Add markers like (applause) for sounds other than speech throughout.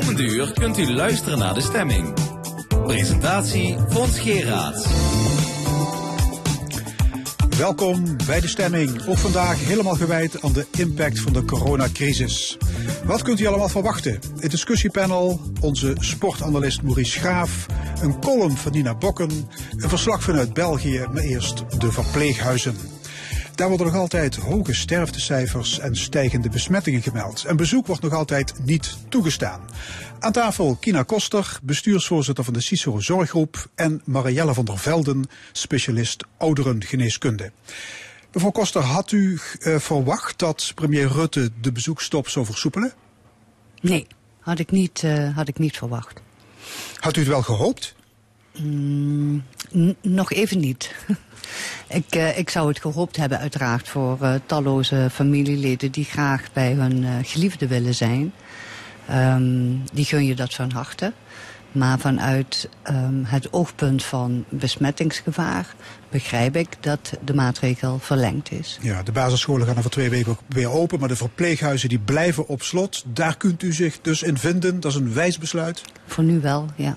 komende uur kunt u luisteren naar de stemming. Presentatie Fons Geraad. Welkom bij de stemming. Ook vandaag helemaal gewijd aan de impact van de coronacrisis. Wat kunt u allemaal verwachten? Het discussiepanel, onze sportanalist Maurice Schaaf, een column van Nina Bokken, een verslag vanuit België, maar eerst de verpleeghuizen. Daar worden nog altijd hoge sterftecijfers en stijgende besmettingen gemeld. En bezoek wordt nog altijd niet toegestaan. Aan tafel Kina Koster, bestuursvoorzitter van de Cicero Zorggroep. En Marielle van der Velden, specialist ouderengeneeskunde. Mevrouw Koster, had u uh, verwacht dat premier Rutte de bezoekstop zou versoepelen? Nee, had ik niet, uh, had ik niet verwacht. Had u het wel gehoopt? Mm, nog even niet. (laughs) ik, uh, ik zou het gehoopt hebben uiteraard voor uh, talloze familieleden die graag bij hun uh, geliefde willen zijn. Um, die gun je dat van harte. Maar vanuit um, het oogpunt van besmettingsgevaar begrijp ik dat de maatregel verlengd is. Ja, de basisscholen gaan over twee weken weer open, maar de verpleeghuizen die blijven op slot. Daar kunt u zich dus in vinden. Dat is een wijs besluit. Voor nu wel, ja.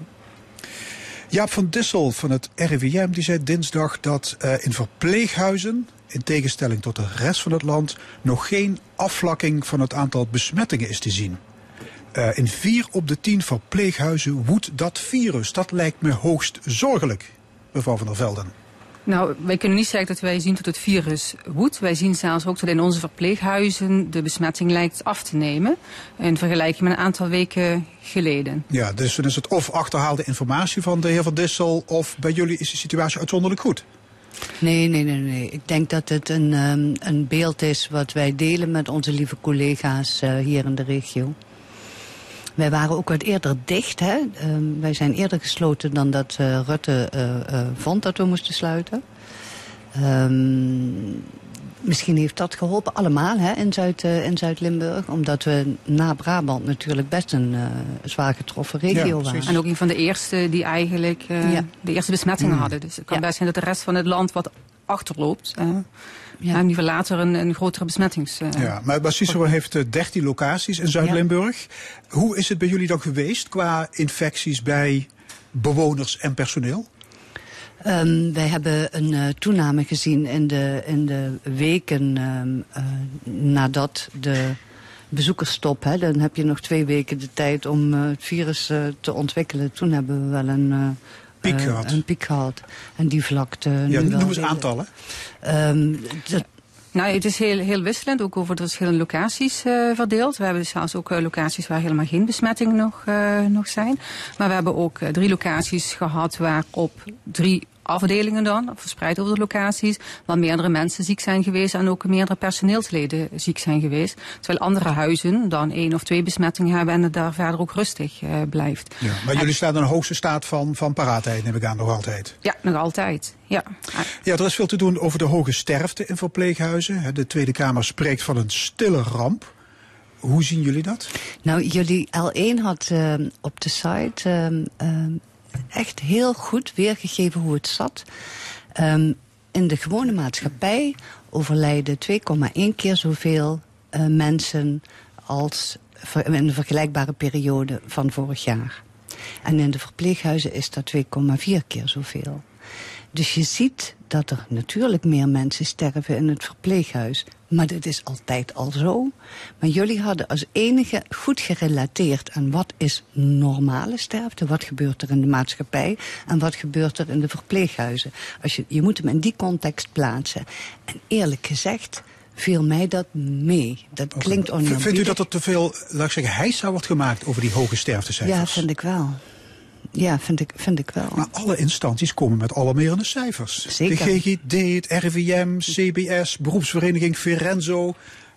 Jaap van Dissel van het RIVM die zei dinsdag dat uh, in verpleeghuizen, in tegenstelling tot de rest van het land, nog geen afvlakking van het aantal besmettingen is te zien. Uh, in vier op de tien verpleeghuizen woedt dat virus. Dat lijkt me hoogst zorgelijk, mevrouw van der Velden. Nou, wij kunnen niet zeggen dat wij zien dat het virus woedt. Wij zien zelfs ook dat in onze verpleeghuizen de besmetting lijkt af te nemen. In vergelijking met een aantal weken geleden. Ja, dus dan is het of achterhaalde informatie van de heer Van Dissel... of bij jullie is de situatie uitzonderlijk goed. Nee, nee, nee, nee. Ik denk dat het een, um, een beeld is wat wij delen met onze lieve collega's uh, hier in de regio. Wij waren ook wat eerder dicht. Hè? Um, wij zijn eerder gesloten dan dat uh, Rutte uh, uh, vond dat we moesten sluiten. Um, misschien heeft dat geholpen, allemaal hè, in, Zuid, in Zuid-Limburg. Omdat we na Brabant natuurlijk best een zwaar getroffen regio ja, waren. En ook een van de eerste die eigenlijk ja. de eerste besmettingen mm. hadden. Dus het kan ja. best zijn dat de rest van het land wat achterloopt. Ja. Die we later een, een grotere besmettings... Uh, ja, maar Cicero heeft uh, 13 locaties in Zuid-Limburg. Ja. Hoe is het bij jullie dan geweest qua infecties bij bewoners en personeel? Um, wij hebben een uh, toename gezien in de, in de weken um, uh, nadat de bezoekersstop. Hè, dan heb je nog twee weken de tijd om uh, het virus te ontwikkelen. Toen hebben we wel een piek gehad. Een piek gehad. En die vlakte... Ja, noem eens aantallen. Um, dat, nou, het is heel, heel wisselend, ook over de verschillende locaties uh, verdeeld. We hebben zelfs ook uh, locaties waar helemaal geen besmettingen nog, uh, nog zijn. Maar we hebben ook drie locaties gehad waarop drie afdelingen dan, verspreid over de locaties, waar meerdere mensen ziek zijn geweest en ook meerdere personeelsleden ziek zijn geweest. Terwijl andere huizen dan één of twee besmettingen hebben en het daar verder ook rustig uh, blijft. Ja, maar jullie staan in een hoogste staat van, van paraatheid, neem ik aan, nog altijd? Ja, nog altijd. Ja. ja, er is veel te doen over de hoge sterfte in verpleeghuizen. De Tweede Kamer spreekt van een stille ramp. Hoe zien jullie dat? Nou, jullie L1 had uh, op de site uh, echt heel goed weergegeven hoe het zat. Um, in de gewone maatschappij overlijden 2,1 keer zoveel uh, mensen als in een vergelijkbare periode van vorig jaar. En in de verpleeghuizen is dat 2,4 keer zoveel. Dus je ziet dat er natuurlijk meer mensen sterven in het verpleeghuis. Maar dit is altijd al zo. Maar jullie hadden als enige goed gerelateerd aan wat is normale sterfte, wat gebeurt er in de maatschappij en wat gebeurt er in de verpleeghuizen. Als je, je moet hem in die context plaatsen. En eerlijk gezegd viel mij dat mee. Dat okay. klinkt oneerbiedig. Vindt u dat er te veel, laat ik zeggen, heisa wordt gemaakt over die hoge sterftecijfers? Ja, vind ik wel. Ja, vind ik, vind ik wel. Maar alle instanties komen met alarmerende cijfers. Zeker. De GGD, het RIVM, CBS, beroepsvereniging Firenzo.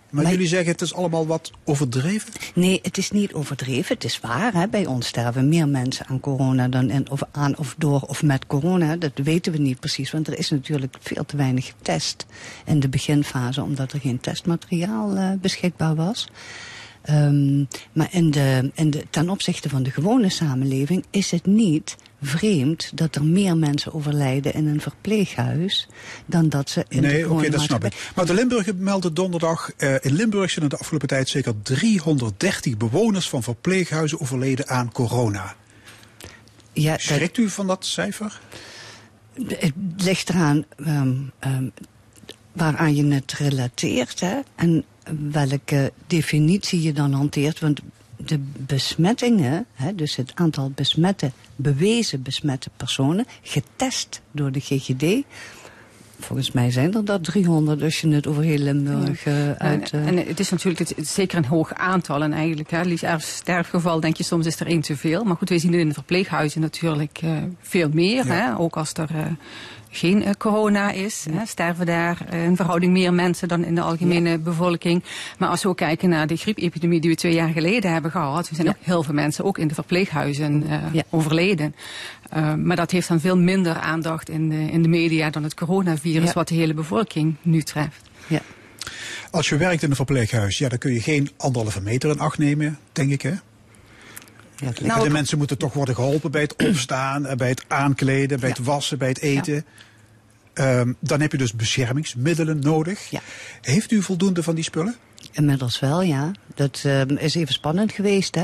Maar, maar, jullie zeggen het is allemaal wat overdreven? Nee, het is niet overdreven. Het is waar. Hè. Bij ons sterven meer mensen aan corona dan in, of aan of door of met corona. Dat weten we niet precies, want er is natuurlijk veel te weinig getest in de beginfase, omdat er geen testmateriaal uh, beschikbaar was. Ehm, maar in de, in de, ten opzichte van de gewone samenleving is het niet vreemd dat er meer mensen overlijden in een verpleeghuis dan dat ze in nee, de gewone oké, dat snap ik. Maar de Limburger meldde donderdag, eh, in Limburg zijn er de afgelopen tijd zeker 330 bewoners van verpleeghuizen overleden aan corona. Ja, dat- Schrikt u van dat cijfer? Het ligt eraan ehm, ehm, waaraan je het relateert hè, en welke definitie je dan hanteert. Want de besmettingen, hè, dus het aantal besmette, bewezen besmette personen, getest door de GGD. Volgens mij zijn er dat 300 als je het over heel Limburg eh, uit... En, en het is natuurlijk het zeker een hoog aantal. En eigenlijk, hè, ergens sterfgeval, denk je soms is er één te veel. Maar goed, wij zien het in de verpleeghuizen natuurlijk eh, veel meer. Ja. Hè, ook als er eh, geen eh, corona is, hè, sterven daar eh, in verhouding meer mensen dan in de algemene bevolking. Maar als we ook kijken naar de griepepidemie die we twee jaar geleden hebben gehad, zijn Ja. ook heel veel mensen ook in de verpleeghuizen eh, Ja. overleden. Eh, maar dat heeft dan veel minder aandacht in de, in de media dan het coronavirus, Ja. wat de hele bevolking nu treft. ja. Als je werkt in een verpleeghuis, ja, dan kun je geen anderhalve meter in acht nemen, denk ik, hè? Ja, Nou, de mensen moeten toch worden geholpen bij het (clears throat) opstaan, eh, bij het aankleden, bij Ja. het wassen, bij het eten. Ehm, dan heb je dus beschermingsmiddelen nodig. Ja. Heeft u voldoende van die spullen? Inmiddels wel, ja. Dat ehm, is even spannend geweest, hè.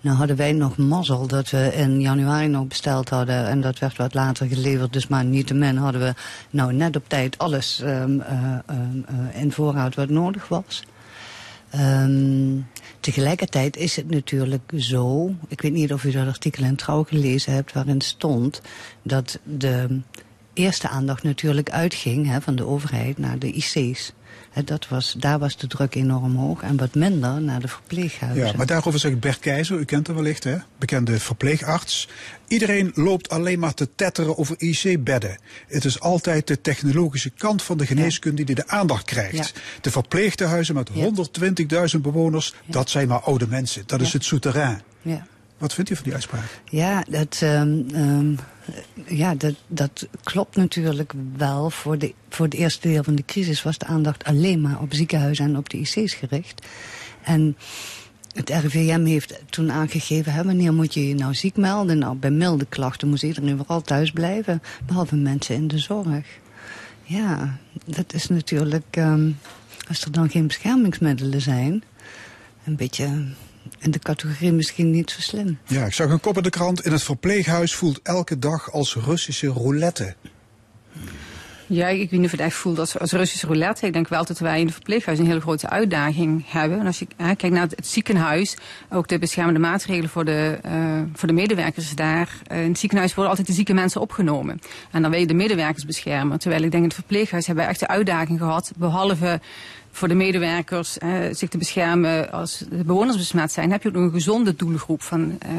Nou hadden wij nog mazzel dat we in januari nog besteld hadden en dat werd wat later geleverd. Dus maar niettemin hadden we nou net op tijd alles ehm, eh, eh, in voorraad wat nodig was. Ehm, tegelijkertijd is het natuurlijk zo, ik weet niet of u dat artikel in Trouw gelezen hebt waarin stond dat de eerste aandacht natuurlijk uitging hè, van de overheid naar de IC's. Hè, dat was, daar was de druk enorm hoog en wat minder naar de verpleeghuizen. Ja, maar daarover zegt Bert Keizer, u kent hem wellicht, hè? bekende verpleegarts. Iedereen loopt alleen maar te tetteren over IC-bedden. Het is altijd de technologische kant van de geneeskunde die de aandacht krijgt. Ja. De verpleegtehuizen met Ja. 120.000 bewoners, dat zijn maar oude mensen. Dat is het souterrain. Ja. Wat vindt u van die uitspraak? Ja, dat, ehm, ehm, ja dat, dat klopt natuurlijk wel. Voor, de, voor het eerste deel van de crisis was de aandacht alleen maar op ziekenhuizen en op de IC's gericht. En het RIVM heeft toen aangegeven, hè, wanneer moet je je nou ziek melden? Nou, bij milde klachten moest iedereen vooral thuis blijven, behalve mensen in de zorg. Ja, dat is natuurlijk, ehm, als er dan geen beschermingsmiddelen zijn, een beetje in de categorie misschien niet zo slim. Ja, ik zag een kop in de krant. In het verpleeghuis voelt elke dag als Russische roulette. Ja, ik weet niet of het echt voelt als, als Russische roulette. Ik denk wel dat wij in de verpleeghuis een hele grote uitdaging hebben. En als je hè, kijkt naar het, het ziekenhuis, ook de beschermende maatregelen voor de, eh, voor de medewerkers daar. eh, in het ziekenhuis worden altijd de zieke mensen opgenomen. En dan wil je de medewerkers beschermen. Terwijl ik denk in het verpleeghuis hebben we echt de uitdaging gehad, behalve voor de medewerkers eh, zich te beschermen als de bewoners besmet zijn, heb je ook nog een gezonde doelgroep van eh,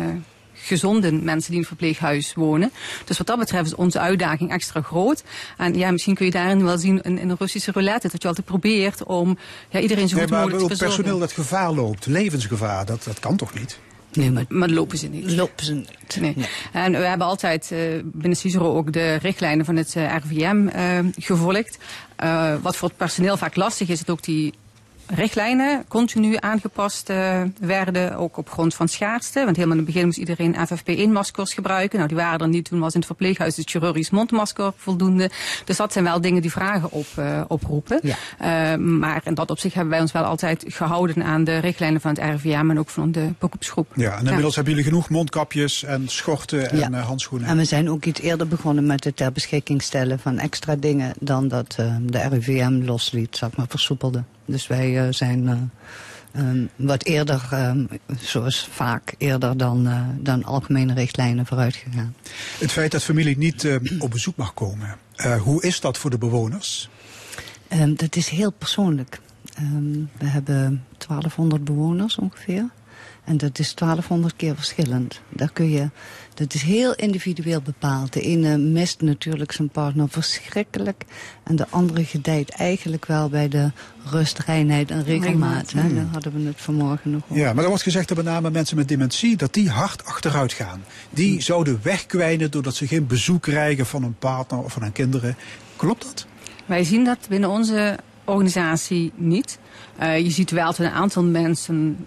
gezonde mensen die in het verpleeghuis wonen. Dus wat dat betreft is onze uitdaging extra groot. En ja, misschien kun je daarin wel zien in, in een Russische roulette, dat je altijd probeert om ja, iedereen zo Nee, goed maar mogelijk te verzorgen. personeel dat gevaar loopt, levensgevaar, dat, dat kan toch niet? Nee, maar Maar lopen ze niet. lopen ze niet. Nee. En we hebben altijd eh, binnen CISRO ook de richtlijnen van het eh, RVM eh, gevolgd. Eh, wat voor het personeel vaak lastig is, het ook die richtlijnen continu aangepast eh, werden, ook op grond van schaarste. Want helemaal in het begin moest iedereen FFP1-maskers gebruiken. Nou, die waren er niet. Toen was in het verpleeghuis het chirurgisch mondmasker voldoende. Dus dat zijn wel dingen die vragen op, eh, oproepen. Ja. Eh, maar in dat opzicht hebben wij ons wel altijd gehouden aan de richtlijnen van het RIVM en ook van de beroepsgroep. Ja, en inmiddels hebben jullie genoeg mondkapjes en schorten en Ja. eh, handschoenen. En we zijn ook iets eerder begonnen met het ter beschikking stellen van extra dingen dan dat eh, de RIVM losliet, zeg maar, versoepelde. Dus wij eh, zijn eh, ehm, wat eerder, ehm, zoals vaak eerder dan, eh, dan algemene richtlijnen vooruit gegaan. Het feit dat familie niet op bezoek mag komen, hoe is dat voor de bewoners? Ehm, dat is heel persoonlijk. We hebben 1200 bewoners ongeveer. En dat is 1200 keer verschillend. Daar kun je, dat is heel individueel bepaald. De ene mist natuurlijk zijn partner verschrikkelijk. En de andere gedijt eigenlijk wel bij de rust, reinheid en regelmaat. Hè? Daar hadden we het vanmorgen nog over. Ja, maar er wordt gezegd dat met name mensen met dementie, dat die hard achteruit gaan. Die zouden wegkwijnen doordat ze geen bezoek krijgen van een partner of van hun kinderen. Klopt dat? Wij zien dat binnen onze organisatie niet. Eh, je ziet wel dat een aantal mensen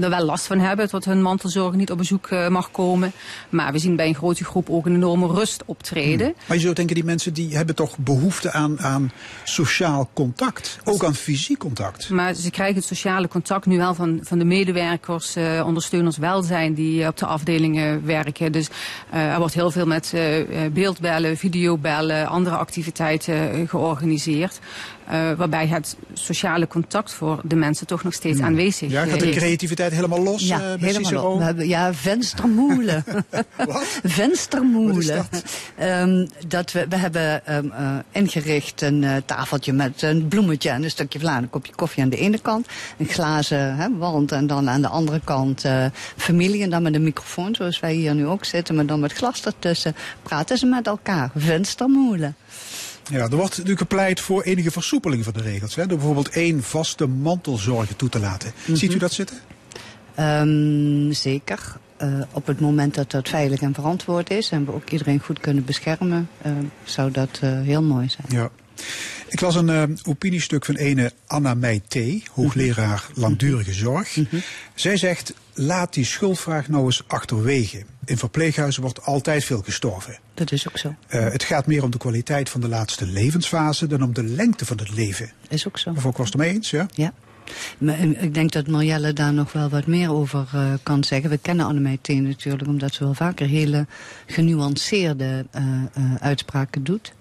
er wel last van hebben. Dat hun mantelzorger niet op bezoek uh, mag komen. Maar we zien bij een grote groep ook een enorme rust optreden. Hmm. Maar je zou denken, die mensen die hebben toch behoefte aan, aan sociaal contact. Ook aan fysiek contact. Maar ze krijgen het sociale contact nu wel van, van de medewerkers, uh, ondersteuners welzijn die op de afdelingen werken. Dus er wordt heel veel met beeldbellen, videobellen, andere activiteiten georganiseerd. Waarbij het sociale contact voor de mensen toch nog steeds hmm. aanwezig is. Ja, de creativiteit helemaal los ja, uh, helemaal We hebben, ja, venstermoelen. (laughs) Wat? venstermoelen. dat? Um, dat? we, we hebben um, uh, ingericht een uh, tafeltje met een bloemetje en een stukje vla, een kopje koffie aan de ene kant. Een glazen hè, wand en dan aan de andere kant familie. En dan met een microfoon, zoals wij hier nu ook zitten, maar dan met glas ertussen. Praten ze met elkaar. Venstermoelen. Ja, er wordt natuurlijk gepleit voor enige versoepeling van de regels. Hè? Door bijvoorbeeld één vaste mantelzorger toe te laten. Mhm. Ziet u dat zitten? Um, zeker. Uh, op het moment dat dat veilig en verantwoord is en we ook iedereen goed kunnen beschermen, uh, zou dat uh, heel mooi zijn. Ja. Ik las een uh, opiniestuk van ene Anna Meijté, hoogleraar mhm. langdurige zorg. Mm -hmm. Zij zegt, laat die schuldvraag nou eens achterwege. In verpleeghuizen wordt altijd veel gestorven. Dat is ook zo. Uh, het gaat meer om de kwaliteit van de laatste levensfase dan om de lengte van het leven. Is ook zo. Was het mee eens, ja? Ja. Maar ik denk dat Marjelle daar nog wel wat meer over uh, kan zeggen. We kennen Annemij Teen natuurlijk, omdat ze wel vaker hele genuanceerde uh, uitspraken doet.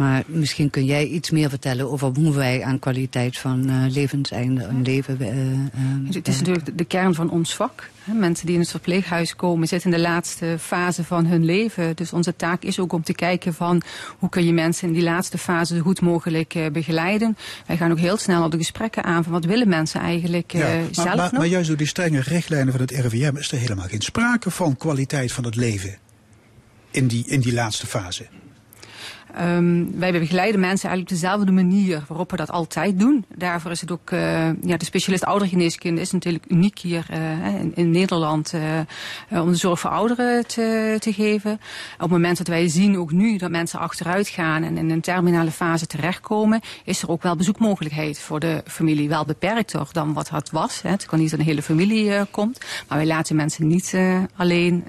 Maar misschien kun jij iets meer vertellen over hoe wij aan kwaliteit van uh, levenseinde en leven... Uh, uh, het is natuurlijk de kern van ons vak. Mensen die in het verpleeghuis komen zitten in de laatste fase van hun leven. Dus onze taak is ook om te kijken van hoe kun je mensen in die laatste fase zo goed mogelijk uh, begeleiden. Wij gaan ook heel snel op de gesprekken aan van wat willen mensen eigenlijk uh, ja, zelf maar, nog. Maar juist door die strenge richtlijnen van het RIVM is er helemaal geen sprake van kwaliteit van het leven in die, in die laatste fase. Um, wij begeleiden mensen eigenlijk dezelfde manier waarop we dat altijd doen. Daarvoor is het ook, uh, ja, de specialist oudergeneeskunde is natuurlijk uniek hier uh, in, in, Nederland uh, om de zorg voor ouderen te, te geven. Op het moment dat wij zien, ook nu, dat mensen achteruit gaan en in een terminale fase terechtkomen, is er ook wel bezoekmogelijkheid voor de familie. Wel beperkter dan wat het was. Hè. Het kan niet dat een hele familie komt, maar wij laten mensen niet alleen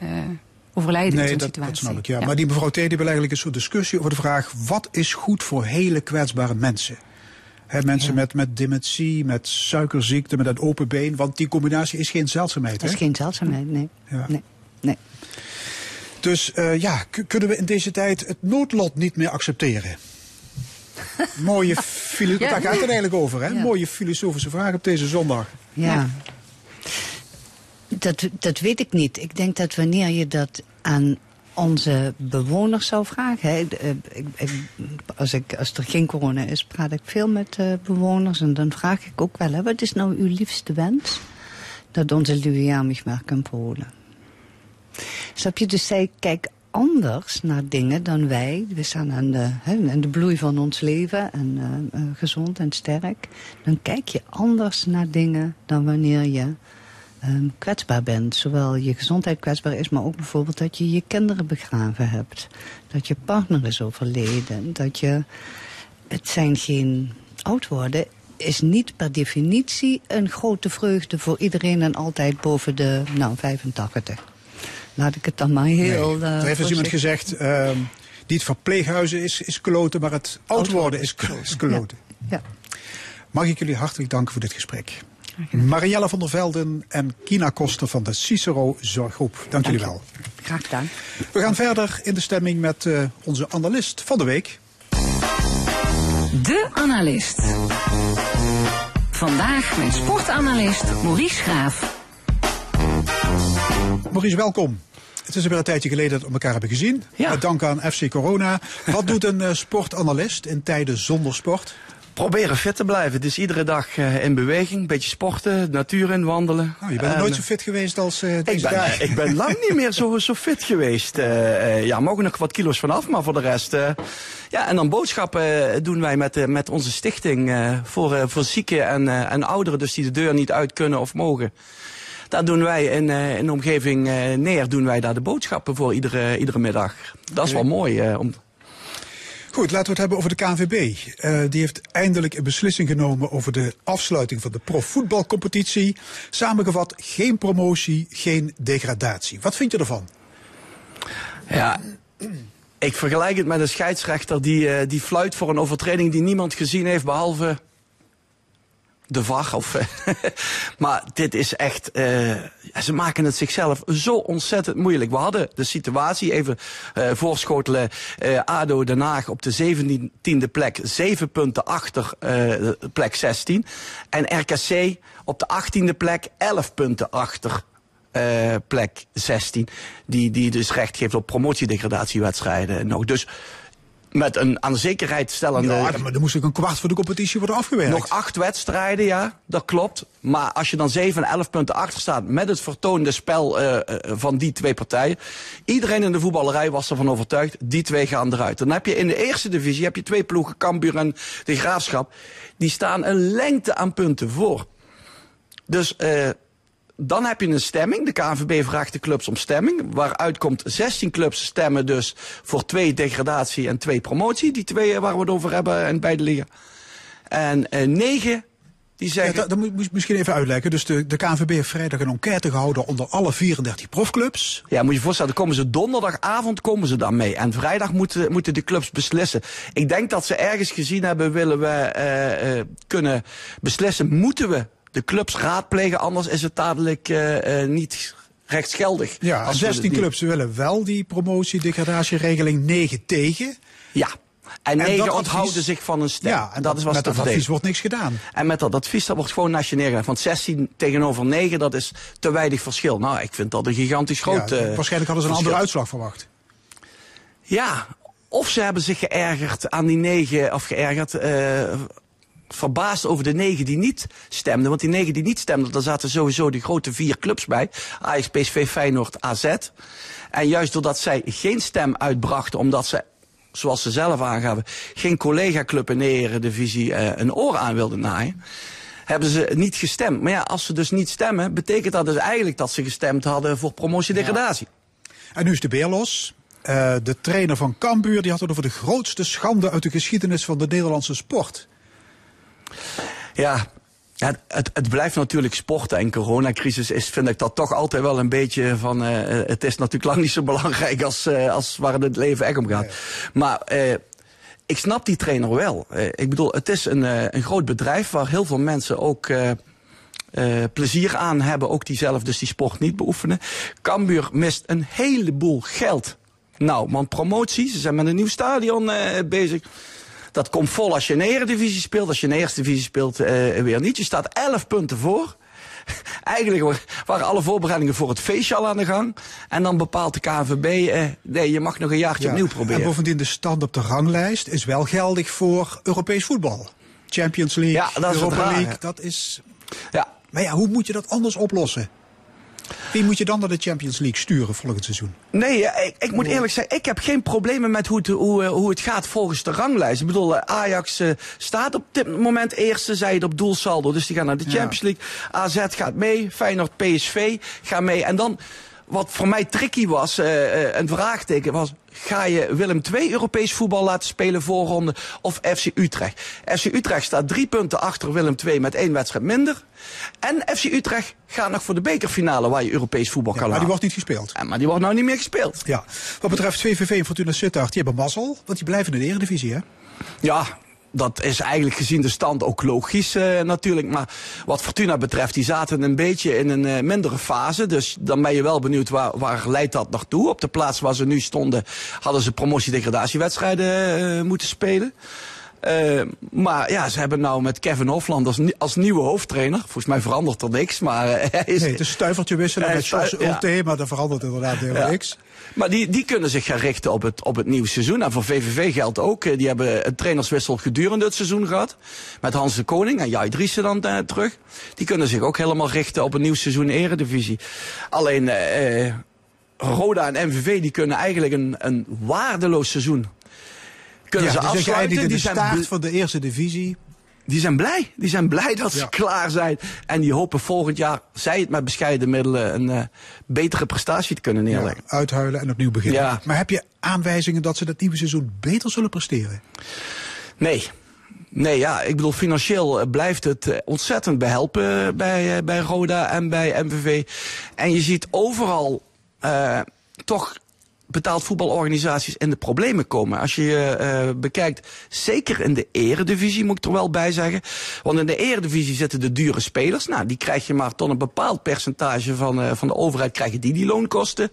overlijden nee, in zo'n dat, situatie. dat snap ik, ja. ja. Maar die mevrouw Teddy wil eigenlijk een soort discussie over de vraag... wat is goed voor hele kwetsbare mensen? He, mensen ja. met, met dementie, met suikerziekte, met een open been. Want die combinatie is geen zeldzaamheid. Dat is geen zeldzaamheid, nee. Ja. nee. nee. Dus uh, ja, kunnen we in deze tijd het noodlot niet meer accepteren? (laughs) Mooie ja. Daar gaat het eigenlijk over, hè? Mooie filosofische vraag op deze zondag. Ja. Dat, dat weet ik niet. Ik denk dat wanneer je dat aan onze bewoners zou vragen. Hè, ik, als, ik, als er geen corona is, praat ik veel met bewoners. En dan vraag ik ook wel, hè, wat is nou uw liefste wens? Dat onze lieve mich kan polen. Snap je? Dus zij kijkt anders naar dingen dan wij. We staan aan de, hè, aan de bloei van ons leven en uh, uh, gezond en sterk. Dan kijk je anders naar dingen dan wanneer je um, kwetsbaar bent. Zowel je gezondheid kwetsbaar is, maar ook bijvoorbeeld dat je je kinderen begraven hebt. Dat je partner is overleden. Dat je... Het zijn geen... Oud worden is niet per definitie een grote vreugde voor iedereen en altijd boven de nou, 85. Laat ik het dan maar heel... Nee. Uh, er heeft dus iemand gezegd, uh, niet verpleeghuizen is, is kloten, maar het oud worden is, is kloten. Ja. ja. Mag ik jullie hartelijk danken voor dit gesprek. Marielle van der Velden en Kina Koster van de Cicero Zorggroep. Dank, Dank jullie wel. Graag gedaan. We gaan verder in de stemming met uh, onze analist van de week. De analist. Vandaag met sportanalist Maurice Graaf. Maurice, welkom. Het is weer een tijdje geleden dat we elkaar hebben gezien. Ja. Met dank aan FC Corona. Wat doet een uh, sportanalist in tijden zonder sport? Proberen fit te blijven. Dus iedere dag uh, in beweging, een beetje sporten, natuur in wandelen. Oh, je bent en, nooit zo fit geweest als uh, deze ik ben, dagen. Ik ben lang niet meer zo, zo fit geweest. Uh, ja, mogen nog wat kilo's vanaf, maar voor de rest... ja, en dan boodschappen doen wij met, met onze stichting voor, voor zieken en, en ouderen. Dus die de deur niet uit kunnen of mogen. Daar doen wij in, in de omgeving neer, doen wij daar de boodschappen voor iedere, iedere middag. Dat is wel mooi om... Goed, laten we het hebben over de KNVB. Uh, die heeft eindelijk een beslissing genomen over de afsluiting van de profvoetbalcompetitie. Samengevat, geen promotie, geen degradatie. Wat vind je ervan? Ja, ik vergelijk het met een scheidsrechter die, uh, die fluit voor een overtreding die niemand gezien heeft behalve de VAR. Of, (laughs) maar dit is echt, uh, ze maken het zichzelf zo ontzettend moeilijk. We hadden de situatie, even uh, voorschotelen, uh, ADO Den Haag op de 17e plek, 7 punten achter plek 16. En RKC op de 18e plek, 11 punten achter plek 16. Die, die dus recht geeft op promotiedegradatiewedstrijden nog. Dus met een aan zekerheid stellende... Ja, maar dan moest ik een kwart voor de competitie worden afgewerkt. Nog acht wedstrijden, ja, dat klopt. Maar als je dan 7 en 11 punten achter staat met het vertoonde spel uh, van die twee partijen. Iedereen in de voetballerij was ervan overtuigd, die twee gaan eruit. Dan heb je in de eerste divisie heb je twee ploegen, Cambuur en de Graafschap. Die staan een lengte aan punten voor. Dus... Uh, dan heb je een stemming. De KNVB vraagt de clubs om stemming. Waaruit komt 16 clubs stemmen dus voor twee degradatie en twee promotie. Die twee waar we het over hebben in beide liggen. En uh, negen die zeggen... Ja, dat, moet je misschien even uitleggen. Dus de, de KNVB heeft vrijdag een enquête gehouden onder alle 34 profclubs. Ja, moet je je voorstellen, dan komen ze donderdagavond komen ze dan mee. En vrijdag moeten, moeten de clubs beslissen. Ik denk dat ze ergens gezien hebben, willen we uh, uh, kunnen beslissen, moeten we de clubs raadplegen, anders is het dadelijk uh, uh, niet rechtsgeldig. Ja, als 16 die... clubs willen wel die promotie-degradatieregeling 9 tegen. Ja. En, en negen onthouden zich van een stem. Ja, en dat is wat met dat advies wordt niks gedaan. En met dat advies dat wordt gewoon nationaal gedaan. Want 16 tegenover 9, dat is te weinig verschil. Nou, ik vind dat een gigantisch groot ja, Waarschijnlijk hadden ze een andere uitslag verwacht. Ja, of ze hebben zich geërgerd aan die 9, of geërgerd... Uh, verbaasd over de negen die niet stemden. Want die negen die niet stemden, daar zaten sowieso die grote vier clubs bij. Ajax, PSV, Feyenoord, AZ. En juist doordat zij geen stem uitbrachten, omdat ze zoals ze zelf aangaven, geen collega-club in de Eredivisie uh, een oor aan wilden naaien, hebben ze niet gestemd. Maar ja, als ze dus niet stemmen, betekent dat dus eigenlijk dat ze gestemd hadden voor promotie-degradatie. En nu is de beer los. Uh, de trainer van Cambuur die had het over de grootste schande uit de geschiedenis van de Nederlandse sport. Ja, ja, het, het blijft natuurlijk sporten. En coronacrisis is, vind ik dat toch altijd wel een beetje van. Uh, het is natuurlijk lang niet zo belangrijk als, uh, als waar het leven echt om gaat. Maar uh, ik snap die trainer wel. ik bedoel, het is een, een groot bedrijf waar heel veel mensen ook. plezier aan hebben, ook die zelf dus die sport niet beoefenen. Cambuur mist een heleboel geld. Nou, want promotie, ze zijn met een nieuw stadion bezig. Dat komt vol als je in de Eredivisie speelt. Als je in de Eerste Divisie speelt, uh, weer niet. Je staat 11 punten voor. (laughs) Eigenlijk waren alle voorbereidingen voor het feestje al aan de gang. En dan bepaalt de KNVB, uh, nee, je mag nog een jaartje ja, opnieuw proberen. En bovendien de stand op de ranglijst is wel geldig voor Europees voetbal. Champions League, ja, dat Europa League, dat is... Ja. Maar ja, hoe moet je dat anders oplossen? Wie moet je dan naar de Champions League sturen volgend seizoen? Nee, ik, ik moet eerlijk zeggen, ik heb geen problemen met hoe het, hoe, hoe het gaat volgens de ranglijst. Ik bedoel, Ajax uh, staat op dit moment eerste, zei het op doelsaldo. Dus die gaan naar de Champions. League. AZ gaat mee, Feyenoord, PSV gaan mee. En dan wat voor mij tricky was, uh, een vraagteken was, ga je Willem II Europees voetbal laten spelen voorronde of FC Utrecht? FC Utrecht staat drie punten achter Willem II met één wedstrijd minder. En FC Utrecht gaat nog voor de bekerfinale waar je Europees voetbal ja, kan maar halen. die wordt niet gespeeld. Maar die wordt nou niet meer gespeeld. Ja. Wat betreft VVV en Fortuna Sittard, die hebben mazzel, want die blijven in de Eredivisie hè? Ja, dat is eigenlijk gezien de stand ook logisch uh, natuurlijk. Maar wat Fortuna betreft, die zaten een beetje in een uh, mindere fase. Dus dan ben je wel benieuwd waar, waar leidt dat naartoe. Op de plaats waar ze nu stonden hadden ze promotie-degradatiewedstrijden uh, moeten spelen. Uh, maar ja, ze hebben nou met Kevin Hofland als, als nieuwe hoofdtrainer. Volgens mij verandert er niks, maar uh, hij (laughs) is... Nee, het is een stuivertje wisselen met Jos Ulte, ja. maar dat verandert inderdaad helemaal ja. niks. Maar die, die kunnen zich gaan richten op het, op het nieuwe seizoen. En voor VVV geldt ook, die hebben een trainerswissel gedurende het seizoen gehad. Met Hans de Koning en Jai Driessen dan uh, terug. Die kunnen zich ook helemaal richten op een nieuw seizoen Eredivisie. Alleen uh, Roda en MVV die kunnen eigenlijk een, een waardeloos seizoen kunnen ja, ze dus afsluiten. Die zijn de staart van de eerste divisie die zijn blij. Die zijn blij dat ze Ja. klaar zijn. En die hopen volgend jaar, zij het met bescheiden middelen, een eh, betere prestatie te kunnen Ja, neerleggen. uithuilen en opnieuw beginnen. Ja. Maar heb je aanwijzingen dat ze dat nieuwe seizoen beter zullen presteren? Nee. Nee, ja, ik bedoel, financieel eh, blijft het eh, ontzettend behelpen bij, bij Roda en bij MVV. En je ziet overal toch betaald voetbalorganisaties in de problemen komen. Als je eh, bekijkt, zeker in de eredivisie moet ik er wel bij zeggen. Want in de eredivisie zitten de dure spelers. Nou, die krijg je maar tot een bepaald percentage van, eh, van de overheid krijgen die die loonkosten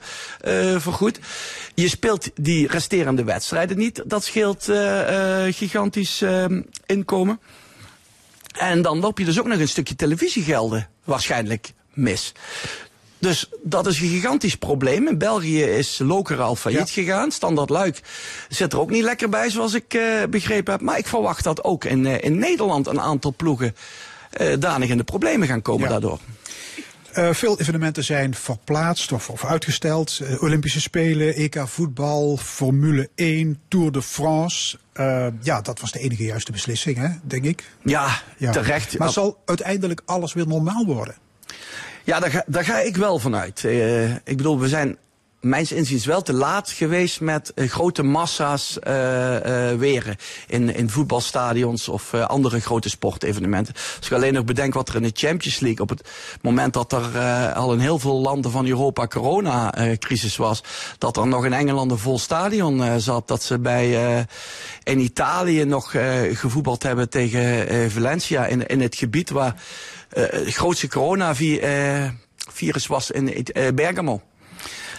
vergoed. Je speelt die resterende wedstrijden niet. Dat scheelt gigantisch inkomen. En dan loop je dus ook nog een stukje televisiegelden waarschijnlijk mis. Dus dat is een gigantisch probleem. In België is Loker al failliet gegaan. Standaard Luik zit er ook niet lekker bij, zoals ik eh, begrepen heb. Maar ik verwacht dat ook in, eh, in Nederland een aantal ploegen eh danig in de problemen gaan komen Ja. daardoor. Veel evenementen zijn verplaatst of, of uitgesteld. Olympische Spelen, EK voetbal, Formule 1, Tour de France. Ja, dat was de enige juiste beslissing, hè, denk ik. Ja, Ja. terecht. Maar zal uiteindelijk alles weer normaal worden? Ja, daar ga, daar ga ik wel vanuit. Eh ik bedoel, we zijn mijns inziens wel te laat geweest met eh, grote massa's eh eh weren in, in voetbalstadions of andere grote sportevenementen. Als ik alleen nog bedenk wat er in de Champions League op het moment dat er al in heel veel landen van Europa corona-crisis was, dat er nog in Engeland een vol stadion zat, dat ze bij in Italië nog gevoetbald hebben tegen Valencia in, in het gebied waar het grootste coronavirus was in eh, Bergamo.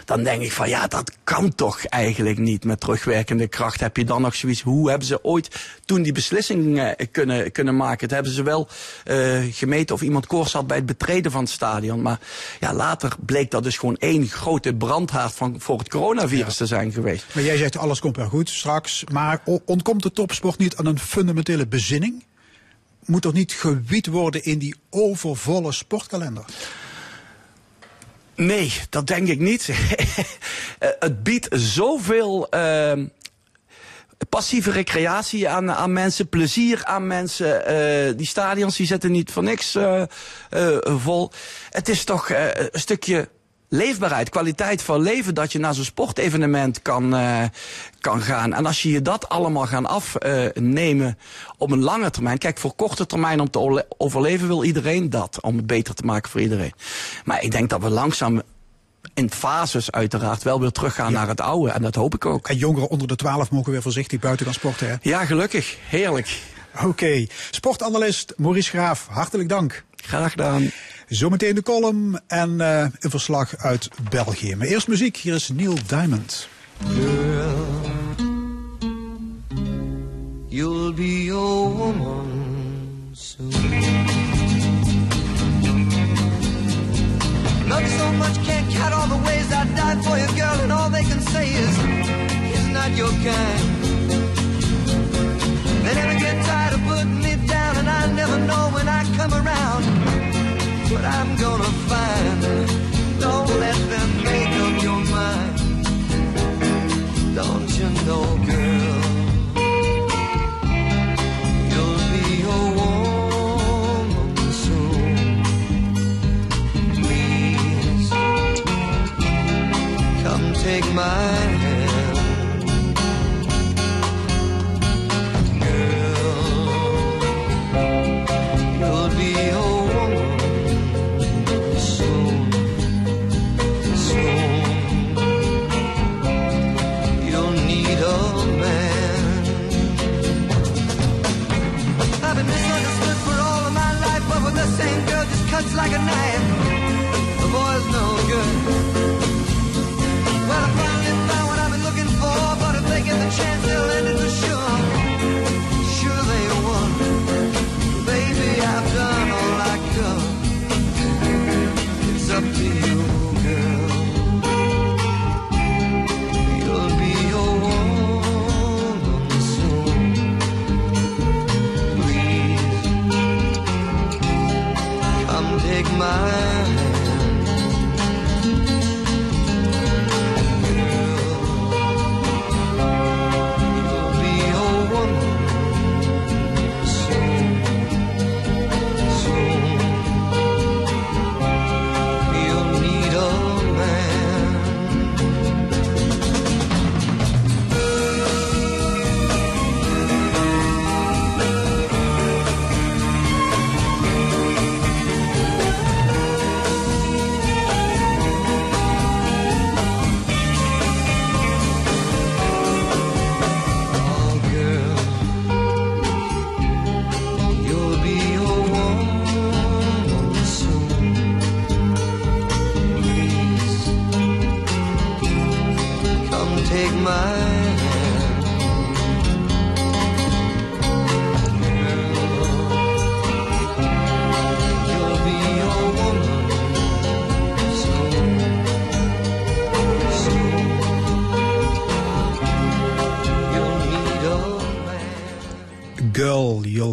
Dan denk ik van ja, dat kan toch eigenlijk niet met terugwerkende kracht. Heb je dan nog zoiets, hoe hebben ze ooit toen die beslissing eh, kunnen, kunnen maken? Het hebben ze wel eh, gemeten of iemand koorts had bij het betreden van het stadion. Maar ja, later bleek dat dus gewoon één grote brandhaard van, voor het coronavirus te zijn geweest. Maar jij zegt alles komt wel goed straks. Maar ontkomt de topsport niet aan een fundamentele bezinning? Moet er niet gewied worden in die overvolle sportkalender? Nee, dat denk ik niet. (laughs) Eh, het biedt zoveel ehm passieve recreatie aan, aan mensen, plezier aan mensen. Eh, die stadions die zitten niet voor niks eh, vol. Het is toch een stukje leefbaarheid, kwaliteit van leven dat je naar zo'n sportevenement kan, eh, kan gaan. En als je je dat allemaal gaan afnemen op een lange termijn. Kijk, voor korte termijn om te overleven wil iedereen dat. Om het beter te maken voor iedereen. Maar ik denk dat we langzaam in fases uiteraard wel weer teruggaan naar het oude. En dat hoop ik ook. En jongeren onder de 12 mogen weer voorzichtig buiten gaan sporten. Hè? Ja, gelukkig. Heerlijk. Oké, sportanalist Maurice Graaf, hartelijk dank. Graag gedaan. Zometeen de column en eh, een verslag uit België. Maar eerst muziek, hier is Neil Diamond. You'll be your woman soon. Love so much, can't count all the ways I died for you, girl, and all they can say is, it's not your kind. They never get tired of putting me and I never know when I come around what I'm gonna find. Don't let them make up your mind. Don't you know, girl? You'll be a woman soon. Please come take my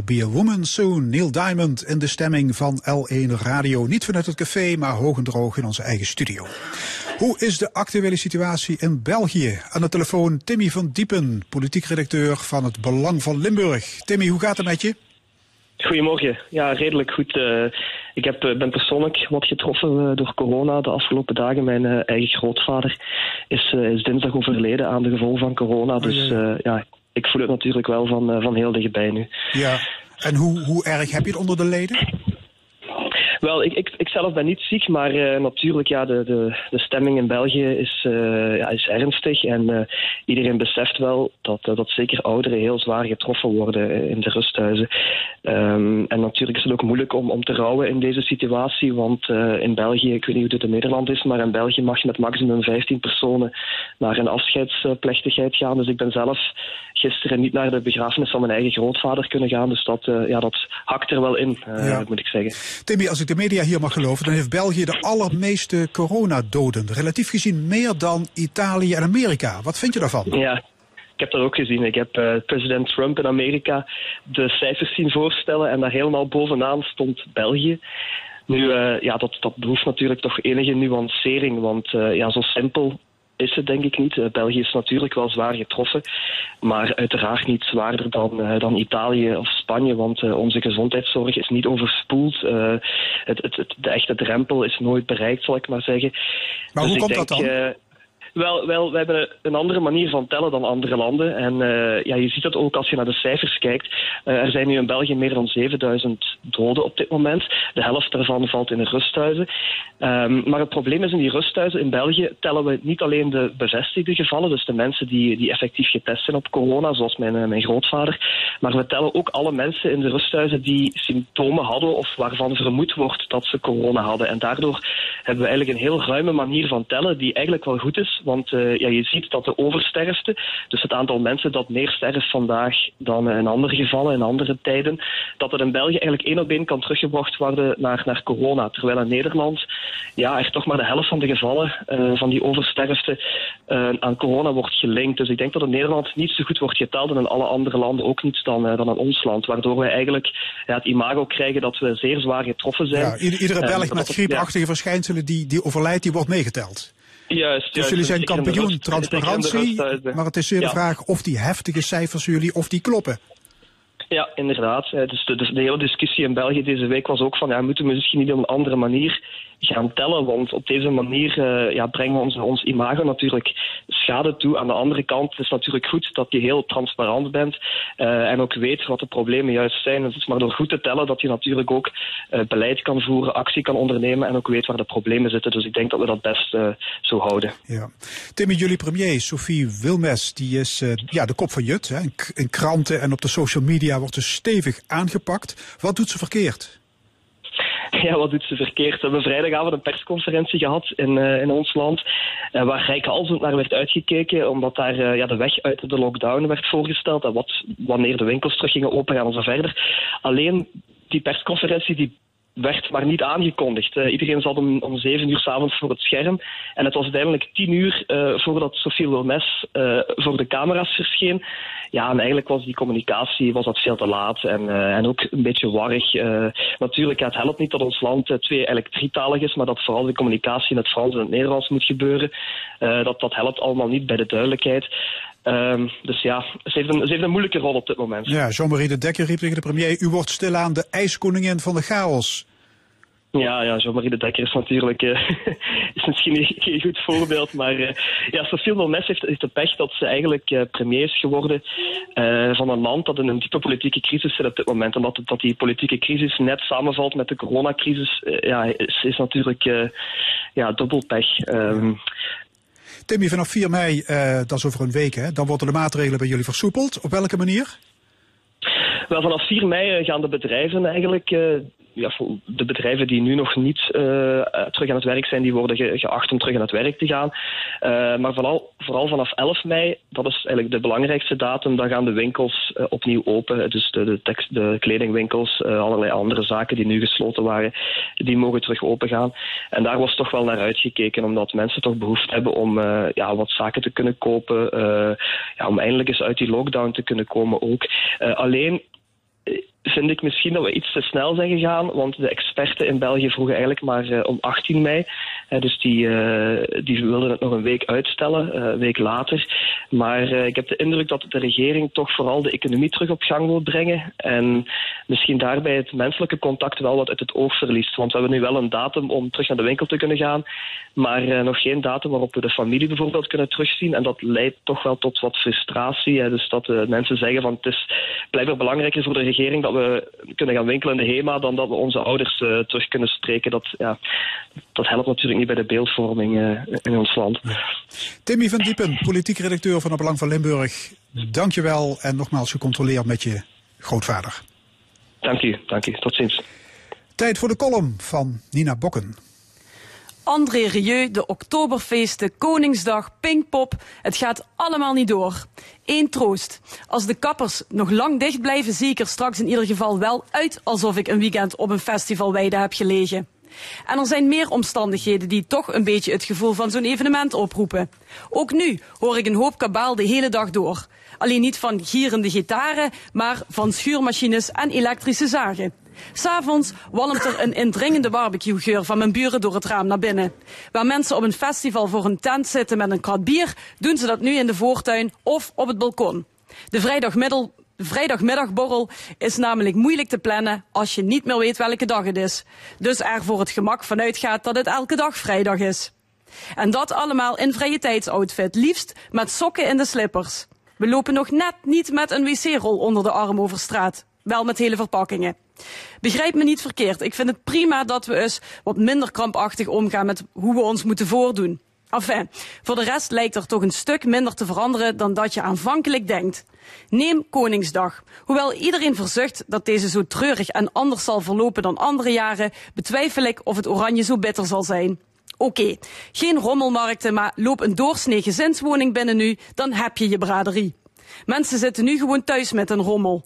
Be a Woman Soon. Neil Diamond in de stemming van L1 Radio. Niet vanuit het café, maar hoog en droog in onze eigen studio. Hoe is de actuele situatie in België? Aan de telefoon Timmy van Diepen, politiek redacteur van het Belang van Limburg. Timmy, hoe gaat het met je? Goedemorgen. Ja, redelijk goed. Uh, ik heb, uh, ben persoonlijk wat getroffen uh, door corona de afgelopen dagen. Mijn eigen grootvader is, is dinsdag overleden aan de gevolgen van corona. Dus ja, ik voel het natuurlijk wel van, van heel dichtbij nu. Ja, en hoe, hoe erg heb je het onder de leden? Wel, ik, ik, ik zelf ben niet ziek, maar uh, natuurlijk, ja, de, de, de stemming in België is, uh, ja, is ernstig. En uh, iedereen beseft wel dat, dat zeker ouderen heel zwaar getroffen worden in de rusthuizen. Um, en natuurlijk is het ook moeilijk om, om te rouwen in deze situatie, want in België, ik weet niet hoe dit in Nederland is, maar in België mag je met maximum 15 personen naar een afscheidsplechtigheid gaan. Dus ik ben zelf gisteren niet naar de begrafenis van mijn eigen grootvader kunnen gaan. Dus dat, ja, dat hakt er wel in, ja. moet ik zeggen. Timmy, als ik de media hier mag geloven, dan heeft België de allermeeste coronadoden. Relatief gezien meer dan Italië en Amerika. Wat vind je daarvan? Ja, ik heb dat ook gezien. Ik heb uh, president Trump in Amerika de cijfers zien voorstellen en daar helemaal bovenaan stond België. Nu, uh, ja, dat, dat behoeft natuurlijk toch enige nuancering, want uh, ja, zo simpel is het denk ik niet. Uh, België is natuurlijk wel zwaar getroffen, maar uiteraard niet zwaarder dan, uh, dan Italië of Spanje, want uh, onze gezondheidszorg is niet overspoeld. Het, het, het, de echte drempel is nooit bereikt, zal ik maar zeggen. Maar dus hoe komt denk, dat dan? Wel, wel, we hebben een andere manier van tellen dan andere landen. En uh, ja, je ziet dat ook als je naar de cijfers kijkt. Uh, er zijn nu in België meer dan 7000 doden op dit moment. De helft daarvan valt in de rusthuizen. Um, maar het probleem is in die rusthuizen in België tellen we niet alleen de bevestigde gevallen, dus de mensen die, die effectief getest zijn op corona, zoals mijn, uh, mijn grootvader. Maar we tellen ook alle mensen in de rusthuizen die symptomen hadden of waarvan vermoed wordt dat ze corona hadden. En daardoor hebben we eigenlijk een heel ruime manier van tellen die eigenlijk wel goed is. Want uh, ja, je ziet dat de oversterfte, dus het aantal mensen dat meer sterft vandaag dan in andere gevallen, in andere tijden, dat het in België eigenlijk één op één kan teruggebracht worden naar, naar corona. Terwijl in Nederland ja, er toch maar de helft van de gevallen uh, van die oversterfte uh, aan corona wordt gelinkt. Dus ik denk dat in Nederland niet zo goed wordt geteld en in alle andere landen ook niet dan, dan in ons land. Waardoor wij eigenlijk ja, het imago krijgen dat we zeer zwaar getroffen zijn. Ja, iedere Belg met griepachtige verschijnselen die, die overlijdt, die wordt meegeteld. Juist, dus jullie zijn kampioen transparantie, maar het is zeer de vraag of die heftige cijfers jullie, of die kloppen. Ja, inderdaad. Dus de, de, hele discussie in België deze week was ook van, ja, moeten we misschien niet op een andere manier gaan tellen. Want op deze manier uh, ja, brengen we ons, ons imago natuurlijk schade toe. Aan de andere kant is het natuurlijk goed dat je heel transparant bent uh, en ook weet wat de problemen juist zijn. Het is maar door goed te tellen dat je natuurlijk ook uh, beleid kan voeren, actie kan ondernemen en ook weet waar de problemen zitten. Dus ik denk dat we dat best zo houden. Ja. Timmy, jullie premier Sophie Wilmes, die is ja, de kop van Jut. Hè. In kranten en op de social media wordt ze stevig aangepakt. Wat doet ze verkeerd? (laughs) ja, wat doet ze verkeerd? We hebben vrijdagavond een persconferentie gehad in, uh, in ons land, uh, waar rijkhalsend naar werd uitgekeken, omdat daar uh, ja, de weg uit de lockdown werd voorgesteld en wat, wanneer de winkels terug gingen opengaan en zo verder. Alleen die persconferentie die werd maar niet aangekondigd. Uh, iedereen zat om, om zeven uur s'avonds voor het scherm. En het was uiteindelijk tien uur uh, voordat Sophie Wilmes uh, voor de camera's verscheen. Ja, en eigenlijk was die communicatie was dat veel te laat en, en ook een beetje warrig. natuurlijk, het helpt niet dat ons land twee eigenlijk is, maar dat vooral de communicatie in het Frans en het Nederlands moet gebeuren. dat, dat helpt allemaal niet bij de duidelijkheid. Um, dus ja, ze heeft, een, ze heeft een moeilijke rol op dit moment. Ja, Jean-Marie de Dekker riep tegen de premier... u wordt stilaan de ijskoningin van de chaos. Ja, ja Jean-Marie de Dekker is natuurlijk uh, (laughs) is misschien (laughs) geen goed voorbeeld. Maar uh, ja, Sophie Wilmes heeft, heeft de pech dat ze eigenlijk uh, premier is geworden van een land dat in een diepe politieke crisis zit op dit moment. En dat, dat die politieke crisis net samenvalt met de coronacrisis, ja, is, is natuurlijk ja, dubbel pech. Um, Timmy, vanaf 4 mei, uh, dat is over een week, hè, dan worden de maatregelen bij jullie versoepeld. Op welke manier? Wel, vanaf 4 mei gaan de bedrijven eigenlijk uh, ja, de bedrijven die nu nog niet uh, terug aan het werk zijn, die worden ge geacht om terug aan het werk te gaan. Uh, maar vooral, vooral vanaf 11 mei, dat is eigenlijk de belangrijkste datum, dan gaan de winkels uh, opnieuw open. Dus de, de, tekst, de kledingwinkels, allerlei andere zaken die nu gesloten waren, die mogen terug open gaan. En daar was toch wel naar uitgekeken, omdat mensen toch behoefte hebben om ja, wat zaken te kunnen kopen, ja, om eindelijk eens uit die lockdown te kunnen komen ook. alleen vind ik misschien dat we iets te snel zijn gegaan, want de experten in België vroegen eigenlijk maar eh, om 18 mei. Eh, dus die, eh, die wilden het nog een week uitstellen, een week later. Maar ik heb de indruk dat de regering toch vooral de economie terug op gang wil brengen. En misschien daarbij het menselijke contact wel wat uit het oog verliest. Want we hebben nu wel een datum om terug naar de winkel te kunnen gaan, maar nog geen datum waarop we de familie bijvoorbeeld kunnen terugzien. En dat leidt toch wel tot wat frustratie. Dus dat mensen zeggen van het is blijkbaar belangrijker voor de regering dat we kunnen gaan winkelen in de HEMA dan dat we onze ouders eh, terug kunnen spreken. Dat, ja, dat helpt natuurlijk niet bij de beeldvorming eh, in ons land. Timmy van Diepen, politiek redacteur van het Belang van Limburg. Dank je wel en nogmaals gecontroleerd met je grootvader. Dank u, dank u. Tot ziens. Tijd voor de column van Nina Bokken. André Rieu, de Oktoberfeesten, Koningsdag, Pinkpop. Het gaat allemaal niet door. Eén troost. Als de kappers nog lang dicht blijven, zie ik er straks in ieder geval wel uit alsof ik een weekend op een festivalweide heb gelegen. En er zijn meer omstandigheden die toch een beetje het gevoel van zo'n evenement oproepen. Ook nu hoor ik een hoop kabaal de hele dag door. Alleen niet van gierende gitaren, maar van schuurmachines en elektrische zagen. S'avonds walmt er een indringende barbecuegeur van mijn buren door het raam naar binnen. Waar mensen op een festival voor een tent zitten met een krat bier, doen ze dat nu in de voortuin of op het balkon. De vrijdagmiddagborrel is namelijk moeilijk te plannen als je niet meer weet welke dag het is. Dus er voor het gemak vanuit gaat dat het elke dag vrijdag is. En dat allemaal in vrije tijdsoutfit, liefst met sokken in de slippers. We lopen nog net niet met een wc-rol onder de arm over straat. Wel met hele verpakkingen. Begrijp me niet verkeerd. Ik vind het prima dat we eens wat minder krampachtig omgaan met hoe we ons moeten voordoen. Enfin, voor de rest lijkt er toch een stuk minder te veranderen dan dat je aanvankelijk denkt. Neem Koningsdag. Hoewel iedereen verzucht dat deze zo treurig en anders zal verlopen dan andere jaren, betwijfel ik of het oranje zo bitter zal zijn. Oké, geen rommelmarkten, maar loop een doorsnee gezinswoning binnen nu, dan heb je je braderie. Mensen zitten nu gewoon thuis met een rommel.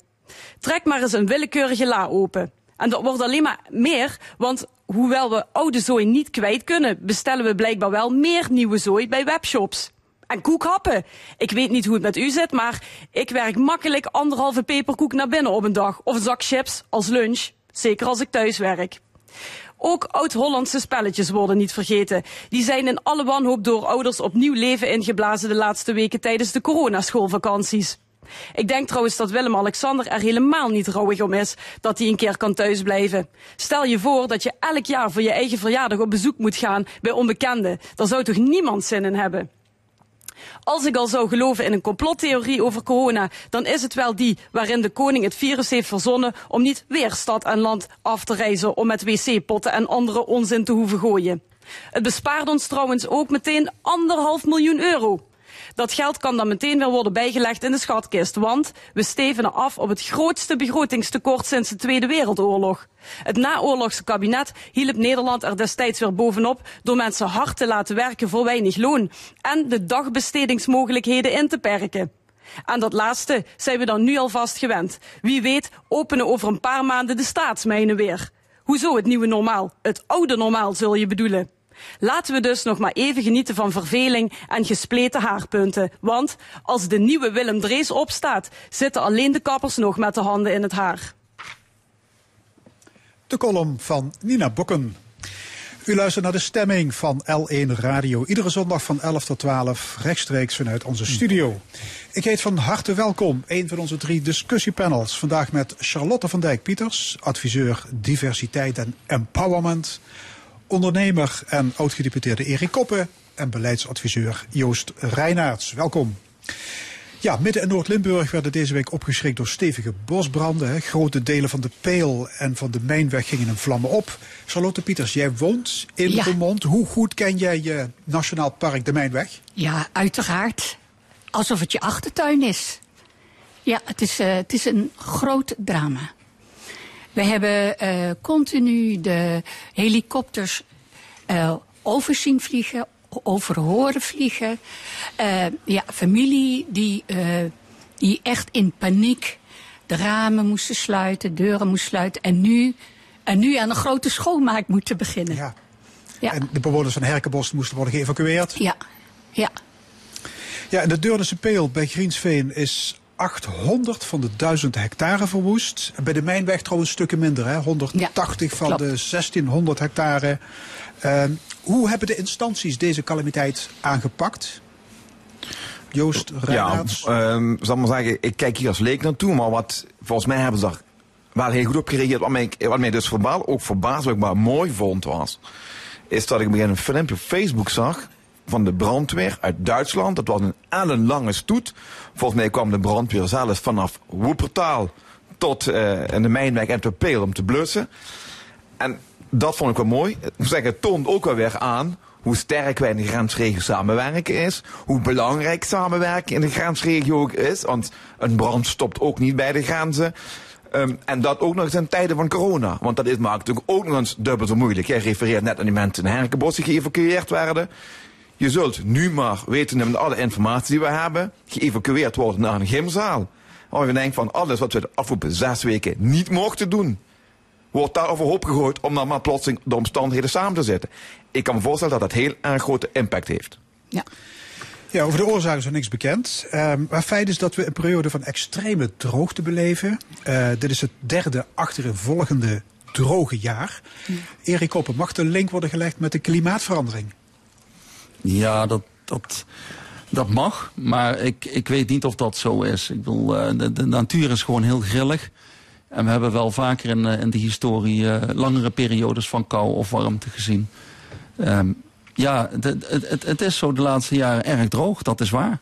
Trek maar eens een willekeurige la open. En dat wordt alleen maar meer, want hoewel we oude zooi niet kwijt kunnen, bestellen we blijkbaar wel meer nieuwe zooi bij webshops. En koekhappen. Ik weet niet hoe het met u zit, maar ik werk makkelijk anderhalve peperkoek naar binnen op een dag. Of een zak chips als lunch. Zeker als ik thuis werk. Ook oud-Hollandse spelletjes worden niet vergeten. Die zijn in alle wanhoop door ouders opnieuw leven ingeblazen de laatste weken tijdens de coronaschoolvakanties. Ik denk trouwens dat Willem-Alexander er helemaal niet rouwig om is dat hij een keer kan thuisblijven. Stel je voor dat je elk jaar voor je eigen verjaardag op bezoek moet gaan bij onbekenden. Daar zou toch niemand zin in hebben? Als ik al zou geloven in een complottheorie over corona, dan is het wel die waarin de koning het virus heeft verzonnen om niet weer stad en land af te reizen om met wc-potten en andere onzin te hoeven gooien. Het bespaart ons trouwens ook meteen anderhalf miljoen euro. Dat geld kan dan meteen weer worden bijgelegd in de schatkist, want we stevenen af op het grootste begrotingstekort sinds de Tweede Wereldoorlog. Het naoorlogse kabinet hielp Nederland er destijds weer bovenop door mensen hard te laten werken voor weinig loon en de dagbestedingsmogelijkheden in te perken. Aan dat laatste zijn we dan nu alvast gewend. Wie weet openen over een paar maanden de staatsmijnen weer. Hoezo het nieuwe normaal? Het oude normaal zul je bedoelen. Laten we dus nog maar even genieten van verveling en gespleten haarpunten. Want als de nieuwe Willem Drees opstaat, zitten alleen de kappers nog met de handen in het haar. De column van Nina Bokken. U luistert naar de stemming van L1 Radio. Iedere zondag van 11 tot 12 rechtstreeks vanuit onze studio. Ik heet van harte welkom een van onze drie discussiepanels. Vandaag met Charlotte van Dijk-Pieters, adviseur diversiteit en empowerment. Ondernemer en oud-gedeputeerde Erik Koppen en beleidsadviseur Joost Reinaerts. Welkom. Ja, Midden- en Noord-Limburg werden deze week opgeschrikt door stevige bosbranden. Grote delen van de Peel en van de Mijnweg gingen in vlammen op. Charlotte Pieters, jij woont in Ja. Roermond. Hoe goed ken jij je Nationaal Park de Mijnweg? Ja, uiteraard. Alsof het je achtertuin is. Ja, het is, eh, het is een groot drama. We hebben eh, continu de helikopters eh, over zien vliegen, over horen vliegen. Eh, ja, familie die, die echt in paniek de ramen moesten sluiten, deuren moesten sluiten. En nu, en nu aan een grote schoonmaak moeten beginnen. Ja. Ja. En de bewoners van Herkenbos moesten worden geëvacueerd. Ja, ja. Ja, in de Deurnense Peel bij Griensveen is 800 van de 1000 hectare verwoest. Bij de mijnweg trouwens stukken minder, hè? 180 van klopt. de 1600 hectare. Ehm, hoe hebben de instanties deze calamiteit aangepakt? Joost Ja, Reinaerts? ehm zal ik maar zeggen, ik kijk hier als leek naartoe, maar wat, volgens mij hebben ze daar wel heel goed op gereageerd. Wat mij, wat mij dus verbaal, ook verbaasd, wat ik maar mooi vond was, is dat ik begin een filmpje op Facebook zag van de brandweer uit Duitsland. Dat was een ellenlange stoet. Volgens mij kwam de brandweer zelfs vanaf Woepertaal tot eh in de mijnweg en te Peel om te blussen. En dat vond ik wel mooi. Moet zeggen, het toont ook wel weer aan hoe sterk wij in de grensregio samenwerken is. Hoe belangrijk samenwerken in de grensregio ook is. Want een brand stopt ook niet bij de grenzen. Ehm, en dat ook nog eens in tijden van corona. Want dat is, maakt natuurlijk ook nog eens dubbel zo moeilijk. Jij refereert net aan die mensen in Herkenbos die geëvacueerd werden. Je zult nu maar, weten met alle informatie die we hebben, geëvacueerd worden naar een gymzaal. Waar je denkt van alles wat we de afgelopen zes weken niet mochten doen wordt daar overhoop gegooid om dan maar plotseling de omstandigheden samen te zetten. Ik kan me voorstellen dat dat heel erg grote impact heeft. Ja. Ja, over de oorzaken is er niks bekend. Ehm, maar feit is dat we een periode van extreme droogte beleven. Eh, dit is het derde achtereenvolgende droge jaar. Erik Koppen, mag de link worden gelegd met de klimaatverandering? Ja, dat, dat, dat mag, maar ik, ik weet niet of dat zo is. Ik bedoel, eh, de, de natuur is gewoon heel grillig. En we hebben wel vaker in, eh, in de historie eh, langere periodes van kou of warmte gezien. Ehm, ja, het, het, het, is zo de laatste jaren erg droog, dat is waar.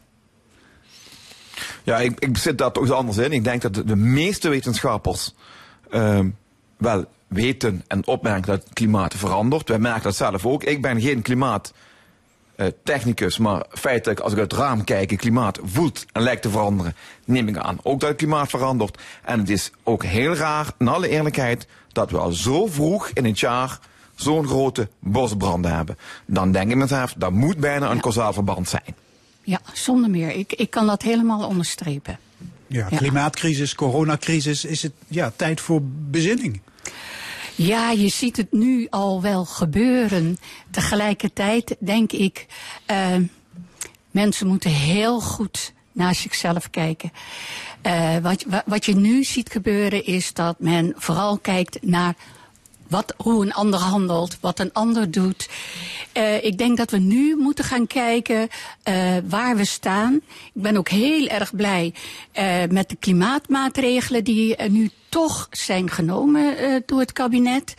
Ja, ik, ik zit daar toch anders in. Ik denk dat de, meeste wetenschappers ehm, wel weten en opmerken dat het klimaat verandert. Wij merken dat zelf ook. Ik ben geen klimaattechnicus, maar feitelijk als ik uit het raam kijk, het klimaat voelt en lijkt te veranderen, neem ik aan ook dat het klimaat verandert. En het is ook heel raar, in alle eerlijkheid, dat we al zo vroeg in het jaar zo'n grote bosbranden hebben. Dan denk ik mezelf, dat moet bijna een kausaal verband zijn. ja, zonder meer. Ik, ik kan dat helemaal onderstrepen. Ja, Ja. klimaatcrisis, coronacrisis, is het ja, tijd voor bezinning. Ja, je ziet het nu al wel gebeuren. Tegelijkertijd denk ik, eh, mensen moeten heel goed naar zichzelf kijken. Eh, wat, wa- wat je nu ziet gebeuren is dat men vooral kijkt naar wat, hoe een ander handelt, wat een ander doet. Eh, ik denk dat we nu moeten gaan kijken eh, waar we staan. Ik ben ook heel erg blij eh, met de klimaatmaatregelen die nu toch zijn genomen eh, door het kabinet.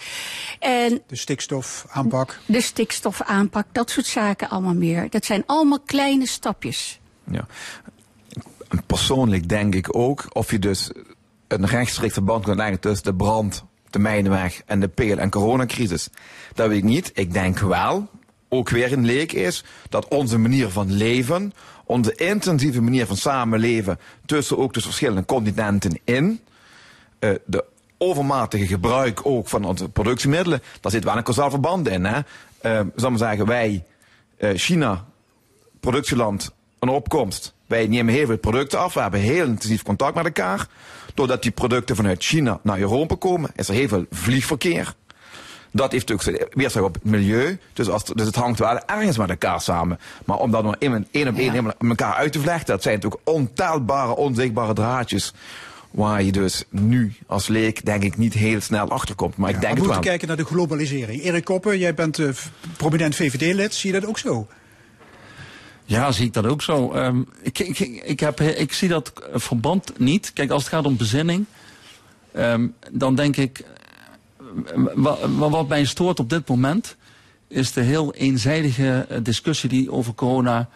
En De stikstofaanpak. de stikstofaanpak, dat soort zaken allemaal meer. Dat zijn allemaal kleine stapjes. Ja. Persoonlijk denk ik ook, of je dus een rechtstreeks verband kunt leggen tussen de brand, de mijnenweg en de peel- en coronacrisis. Dat weet ik niet. Ik denk wel, ook weer een leek is, dat onze manier van leven, onze intensieve manier van samenleven tussen ook de verschillende continenten in, eh, de overmatige gebruik ook van onze productiemiddelen, daar zit wel een kausaal verband in. Hè? Zal maar zeggen, wij, eh, China, productieland, een opkomst. Wij nemen heel veel producten af. We hebben heel intensief contact met elkaar. Doordat die producten vanuit China naar Europa komen, is er heel veel vliegverkeer. Dat heeft ook zijn weerslag op het milieu. Dus, als, dus het hangt wel ergens met elkaar samen. Maar om dat nog één op één Ja. helemaal elkaar uit te vlechten, dat zijn natuurlijk ontelbare, onzichtbare draadjes. Waar je dus nu als leek, denk ik, niet heel snel achter komt. Maar ik denk we moeten kijken naar de globalisering. Erik Koppen, jij bent eh, prominent VVD-lid. Zie je dat ook zo? Ja, zie ik dat ook zo. Ehm, ik, ik, ik, heb, ik zie dat verband niet. Kijk, als het gaat om bezinning, ehm, dan denk ik. eh, wa- wa- wat mij stoort op dit moment is de heel eenzijdige eh, discussie die over corona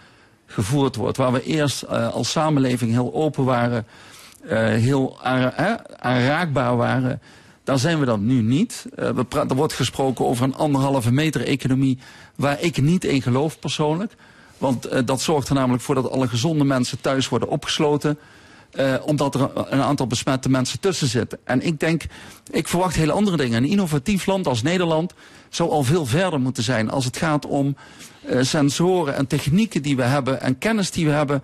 gevoerd wordt. Waar we eerst eh, als samenleving heel open waren, heel aan- aanraakbaar waren. Daar zijn we dan nu niet. We er wordt gesproken over een anderhalve meter economie waar ik niet in geloof persoonlijk. Want eh, dat zorgt er namelijk voor dat alle gezonde mensen thuis worden opgesloten. eh, omdat er een aantal besmette mensen tussen zitten. En ik denk, ik verwacht hele andere dingen. Een innovatief land als Nederland zou al veel verder moeten zijn als het gaat om eh, sensoren en technieken die we hebben en kennis die we hebben.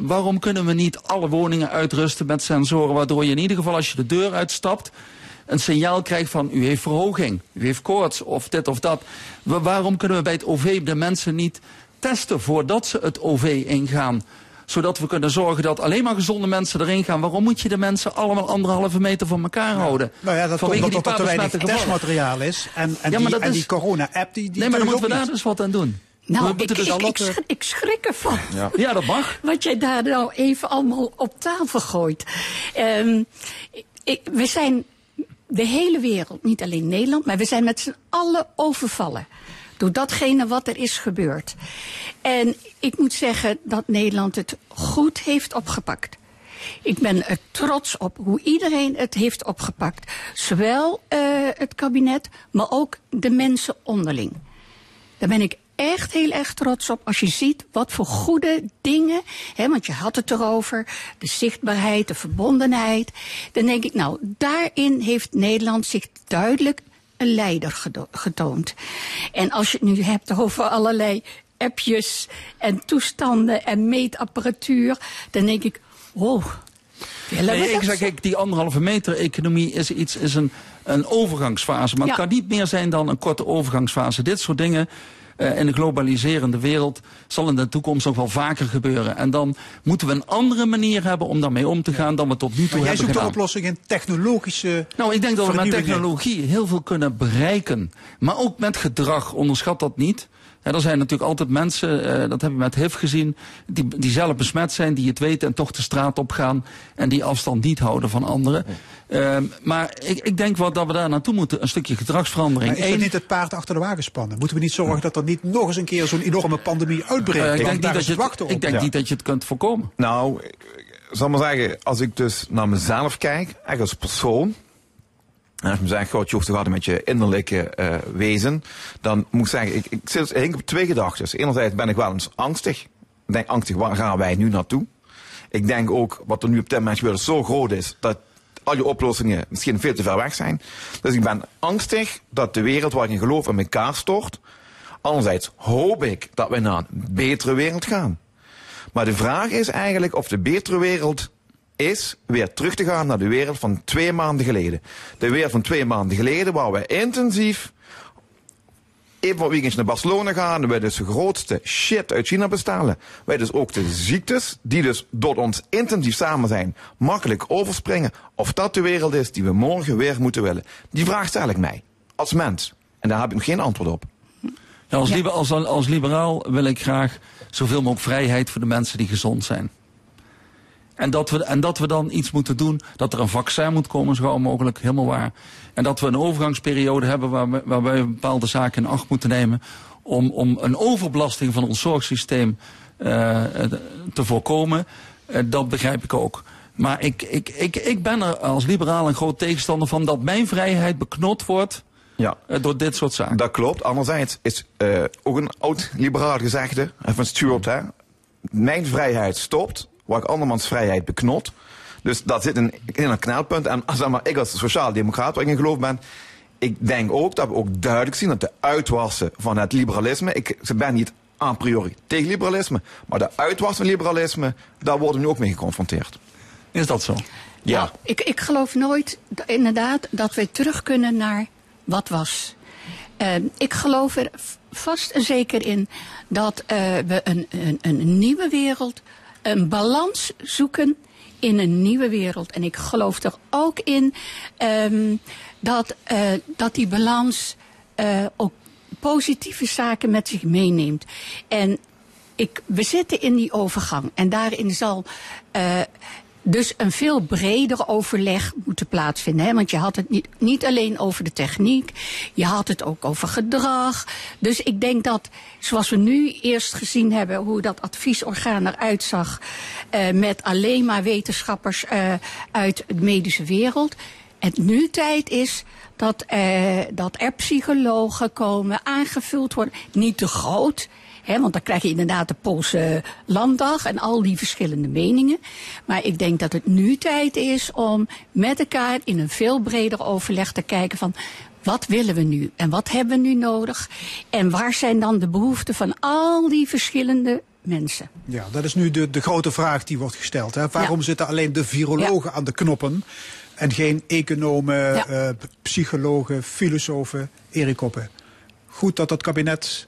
Waarom kunnen we niet alle woningen uitrusten met sensoren, waardoor je in ieder geval als je de deur uitstapt een signaal krijgt van u heeft verhoging, u heeft koorts of dit of dat. Wa- waarom kunnen we bij het OV de mensen niet testen voordat ze het OV ingaan? Zodat we kunnen zorgen dat alleen maar gezonde mensen erin gaan. Waarom moet je de mensen allemaal anderhalve meter van elkaar houden? Nou ja, dat komt Vanwege omdat die er te weinig testmateriaal is. En, en Ja, maar die, dat en is- die corona-app, die, die Nee, maar dan moeten we daar niet. dus wat aan doen. Nou, we ik, dus ik, schrik, ik schrik ervan. Ja, dat mag. Wat jij daar nou even allemaal op tafel gooit. Ehm, ik, we zijn de hele wereld, niet alleen Nederland, maar we zijn met z'n allen overvallen. Door datgene wat er is gebeurd. En ik moet zeggen dat Nederland het goed heeft opgepakt. Ik ben er trots op hoe iedereen het heeft opgepakt. Zowel eh, het kabinet, maar ook de mensen onderling. Daar ben ik echt heel erg trots op. Als je ziet wat voor goede dingen, hè, want je had het erover, de zichtbaarheid, de verbondenheid. Dan denk ik, nou, daarin heeft Nederland zich duidelijk een leider getoond. En als je het nu hebt over allerlei appjes en toestanden en meetapparatuur, dan denk ik, wow. we Nee, ik zeg, kijk, die anderhalve meter economie is, iets, is een, een overgangsfase. Maar Ja. het kan niet meer zijn dan een korte overgangsfase. Dit soort dingen eh, in de globaliserende wereld zal in de toekomst nog wel vaker gebeuren. En dan moeten we een andere manier hebben om daarmee om te gaan dan we tot nu toe Maar jij hebben zoekt een gedaan. oplossing in technologische Nou, ik denk dat we met technologie heel veel kunnen bereiken. Maar ook met gedrag, onderschat dat niet. Ja, er zijn natuurlijk altijd mensen, eh, dat heb je met HIV gezien, die, die zelf besmet zijn, die het weten en toch de straat op gaan en die afstand niet houden van anderen. Ehm, maar ik, ik denk wel dat we daar naartoe moeten, een stukje gedragsverandering. Maar is Eén, niet het paard achter de wagen spannen? Moeten we niet zorgen dat er niet nog eens een keer zo'n enorme pandemie uitbreekt? eh, ik denk, niet dat je, het ik denk Ja. niet dat je het kunt voorkomen. Nou, ik ik zal maar zeggen, als ik dus naar mezelf kijk, echt als persoon. Als je me zegt, god, je hoeft te gaan met je innerlijke eh, wezen. Dan moet ik zeggen, ik, ik zit ik denk op twee gedachten. Enerzijds ben ik wel eens angstig. Ik denk angstig, waar gaan wij nu naartoe? Ik denk ook, wat er nu op dit moment gebeurt, zo groot is, dat al je oplossingen misschien veel te ver weg zijn. Dus ik ben angstig dat de wereld waar ik in geloof in elkaar stort. Anderzijds hoop ik dat we naar een betere wereld gaan. Maar de vraag is eigenlijk of de betere wereld is weer terug te gaan naar de wereld van twee maanden geleden. De wereld van twee maanden geleden waar we intensief even voor weekends naar Barcelona gaan. We dus de grootste shit uit China bestellen. Wij dus ook de ziektes, die dus door ons intensief samen zijn, makkelijk overspringen. Of dat de wereld is die we morgen weer moeten willen. Die vraag stel ik mij. Als mens. En daar heb ik nog geen antwoord op. Ja, als, liber- als, als liberaal wil ik graag zoveel mogelijk vrijheid voor de mensen die gezond zijn. En dat, we, en dat we dan iets moeten doen, dat er een vaccin moet komen, zo gauw mogelijk, helemaal waar. En dat we een overgangsperiode hebben waar we, waar wij bepaalde zaken in acht moeten nemen. Om, om een overbelasting van ons zorgsysteem eh, te voorkomen. Eh, dat begrijp ik ook. Maar ik, ik, ik, ik ben er als liberaal een groot tegenstander van dat mijn vrijheid beknot wordt Ja. eh, door dit soort zaken. Dat klopt. Anderzijds is eh, ook een oud-liberaal gezegde eh, van Stuart, hè. Mijn vrijheid stopt, waar ik andermans vrijheid beknot. Dus dat zit in, in een knelpunt. En (laughs) zeg maar, ik als sociaal-democraat, waar ik in geloof ben, ik denk ook dat we ook duidelijk zien dat de uitwassen van het liberalisme, ik ben niet a priori tegen liberalisme, maar de uitwassen van liberalisme, daar worden we nu ook mee geconfronteerd. Is dat zo? Ja. Nou, ik, ik geloof nooit, inderdaad, dat we terug kunnen naar wat was. Eh, ik geloof er vast en zeker in dat eh, we een, een, een nieuwe wereld, een balans zoeken in een nieuwe wereld. En ik geloof er ook in ehm, dat, eh, dat die balans eh, ook positieve zaken met zich meeneemt. En ik, we zitten in die overgang. En daarin zal eh, dus een veel breder overleg moeten plaatsvinden. Hè? Want je had het niet, niet alleen over de techniek, je had het ook over gedrag. Dus ik denk dat, zoals we nu eerst gezien hebben, hoe dat adviesorgaan eruit zag, eh, met alleen maar wetenschappers eh, uit de medische wereld. Het nu tijd is dat, eh, dat er psychologen komen, aangevuld worden. Niet te groot, want dan krijg je inderdaad de Poolse landdag en al die verschillende meningen. Maar ik denk dat het nu tijd is om met elkaar in een veel breder overleg te kijken van wat willen we nu en wat hebben we nu nodig en waar zijn dan de behoeften van al die verschillende mensen. Ja, dat is nu de, de grote vraag die wordt gesteld. Hè? Waarom Ja. zitten alleen de virologen aan de knoppen en geen economen, Ja. eh, psychologen, filosofen, Erik Koppen? Goed dat het kabinet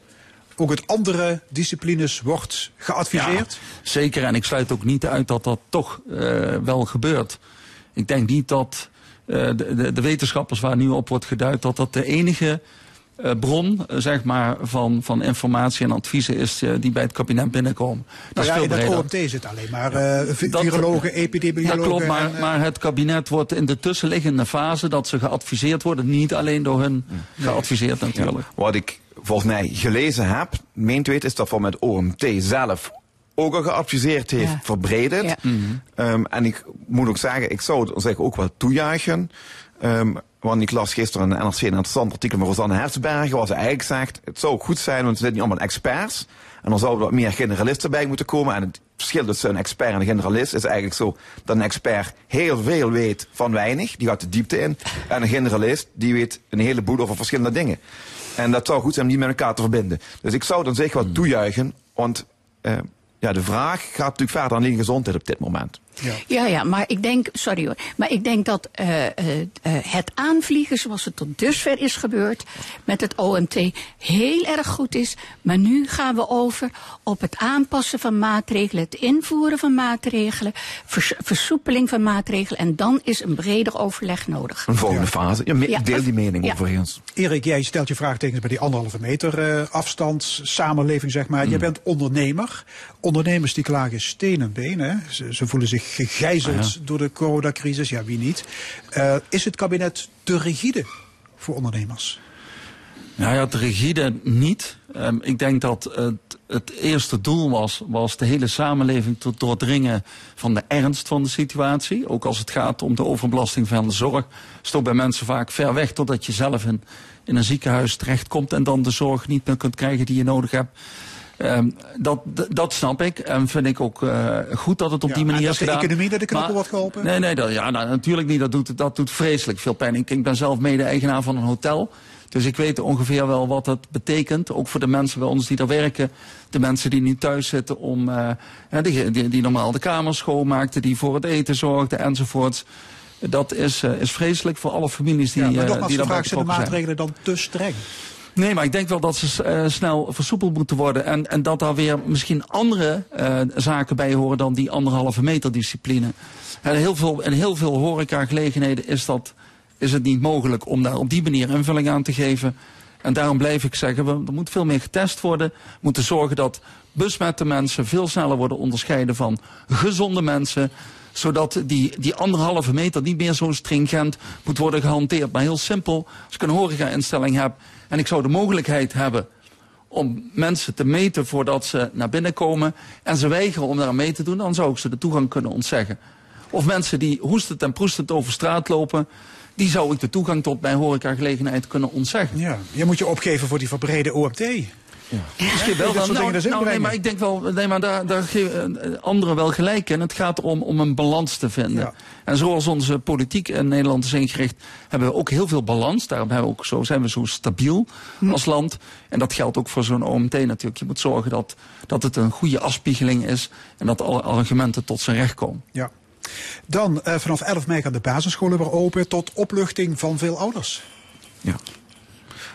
ook uit andere disciplines wordt geadviseerd? Ja, zeker, en ik sluit ook niet uit dat dat toch uh, wel gebeurt. Ik denk niet dat uh, de, de, de, wetenschappers waar nu op wordt geduid, dat dat de enige bron zeg maar, van, van informatie en adviezen is die bij het kabinet binnenkomen. Dat nou ja, is veel in het OMT zit alleen maar virologen, epidemiologen. Ja, klopt, maar, en, maar het kabinet wordt in de tussenliggende fase dat ze geadviseerd worden, niet alleen door hun nee. geadviseerd natuurlijk. Ja. Wat ik volgens mij gelezen heb, meent weet, is dat voor met OMT zelf ook al geadviseerd heeft ja. verbrederd. Ja. Mm -hmm. um, en ik moet ook zeggen, ik zou het zich ook wel toejuichen. Um, want ik las gisteren in de NRC een interessant artikel van Rosanne Herzbergen, waar ze eigenlijk zegt, het zou goed zijn, want het zijn niet allemaal experts. En dan zouden er wat meer generalisten bij moeten komen. En het verschil tussen een expert en een generalist is eigenlijk zo dat een expert heel veel weet van weinig, die gaat de diepte in. En een generalist, die weet een heleboel over verschillende dingen. En dat zou goed zijn om die met elkaar te verbinden. Dus ik zou dan zeker wat toejuichen, want uh, ja, de vraag gaat natuurlijk verder aan gezondheid op dit moment. Ja. ja, ja, maar ik denk, sorry hoor, maar ik denk dat uh, uh, het aanvliegen zoals het tot dusver is gebeurd met het OMT heel erg goed is. Maar nu gaan we over op het aanpassen van maatregelen, het invoeren van maatregelen, vers, versoepeling van maatregelen. En dan is een breder overleg nodig. Een volgende ja. fase. Ja, ik deel die mening ja. overigens. Erik, jij stelt je vraagtekens bij die anderhalve meter uh, afstand, samenleving zeg maar. Mm. Jij bent ondernemer. Ondernemers die klagen steen en been. Hè? Ze, ze voelen zich gegijzeld ah, ja. door de coronacrisis. Ja, wie niet? Uh, is het kabinet te rigide voor ondernemers? Nou ja, te rigide niet. Um, ik denk dat het, het eerste doel was, was de hele samenleving te doordringen van de ernst van de situatie. Ook als het gaat om de overbelasting van de zorg. Stop bij mensen vaak ver weg totdat je zelf in, in een ziekenhuis terechtkomt en dan de zorg niet meer kunt krijgen die je nodig hebt. Um, dat, dat snap ik en vind ik ook uh, goed dat het op ja, die manier is is gedaan. de economie dat de knappen wordt geholpen? Nee, nee, dat, ja, nou, natuurlijk niet. Dat doet, dat doet vreselijk veel pijn. Ik, ik ben zelf mede-eigenaar van een hotel. Dus ik weet ongeveer wel wat dat betekent. Ook voor de mensen bij ons die daar werken. De mensen die nu thuis zitten om, uh, die, die, die normaal de kamers schoonmaakten, die voor het eten zorgden enzovoorts. Dat is, uh, is vreselijk voor alle families die, ja, maar uh, die daarbij betrokken zijn. de maatregelen dan te streng? Nee, maar ik denk wel dat ze uh, snel versoepeld moeten worden. En, en dat daar weer misschien andere uh, zaken bij horen dan die anderhalve meter discipline. En heel veel, in heel veel horecagelegenheden is, dat, is het niet mogelijk om daar op die manier invulling aan te geven. En daarom blijf ik zeggen, we, er moet veel meer getest worden. We moeten zorgen dat besmette mensen veel sneller worden onderscheiden van gezonde mensen zodat die, die anderhalve meter niet meer zo stringent moet worden gehanteerd. Maar heel simpel, als ik een horeca-instelling heb en ik zou de mogelijkheid hebben om mensen te meten voordat ze naar binnen komen en ze weigeren om daar mee te doen, dan zou ik ze de toegang kunnen ontzeggen. Of mensen die hoestend en proestend over straat lopen, die zou ik de toegang tot mijn horecagelegenheid kunnen ontzeggen. Ja, je moet je opgeven voor die verbrede OMT. Ja. Misschien wel dan, nou, nou, nee, maar ik denk wel, nee, maar daar, daar geven anderen wel gelijk in. Het gaat erom om een balans te vinden. Ja. En zoals onze politiek in Nederland is ingericht, hebben we ook heel veel balans. Daarom hebben we ook zo, zijn we zo stabiel hm. als land. En dat geldt ook voor zo'n OMT natuurlijk. Je moet zorgen dat, dat het een goede afspiegeling is en dat alle argumenten tot zijn recht komen. Ja. Dan, uh, vanaf 11 mei gaan de basisscholen weer open tot opluchting van veel ouders. Ja.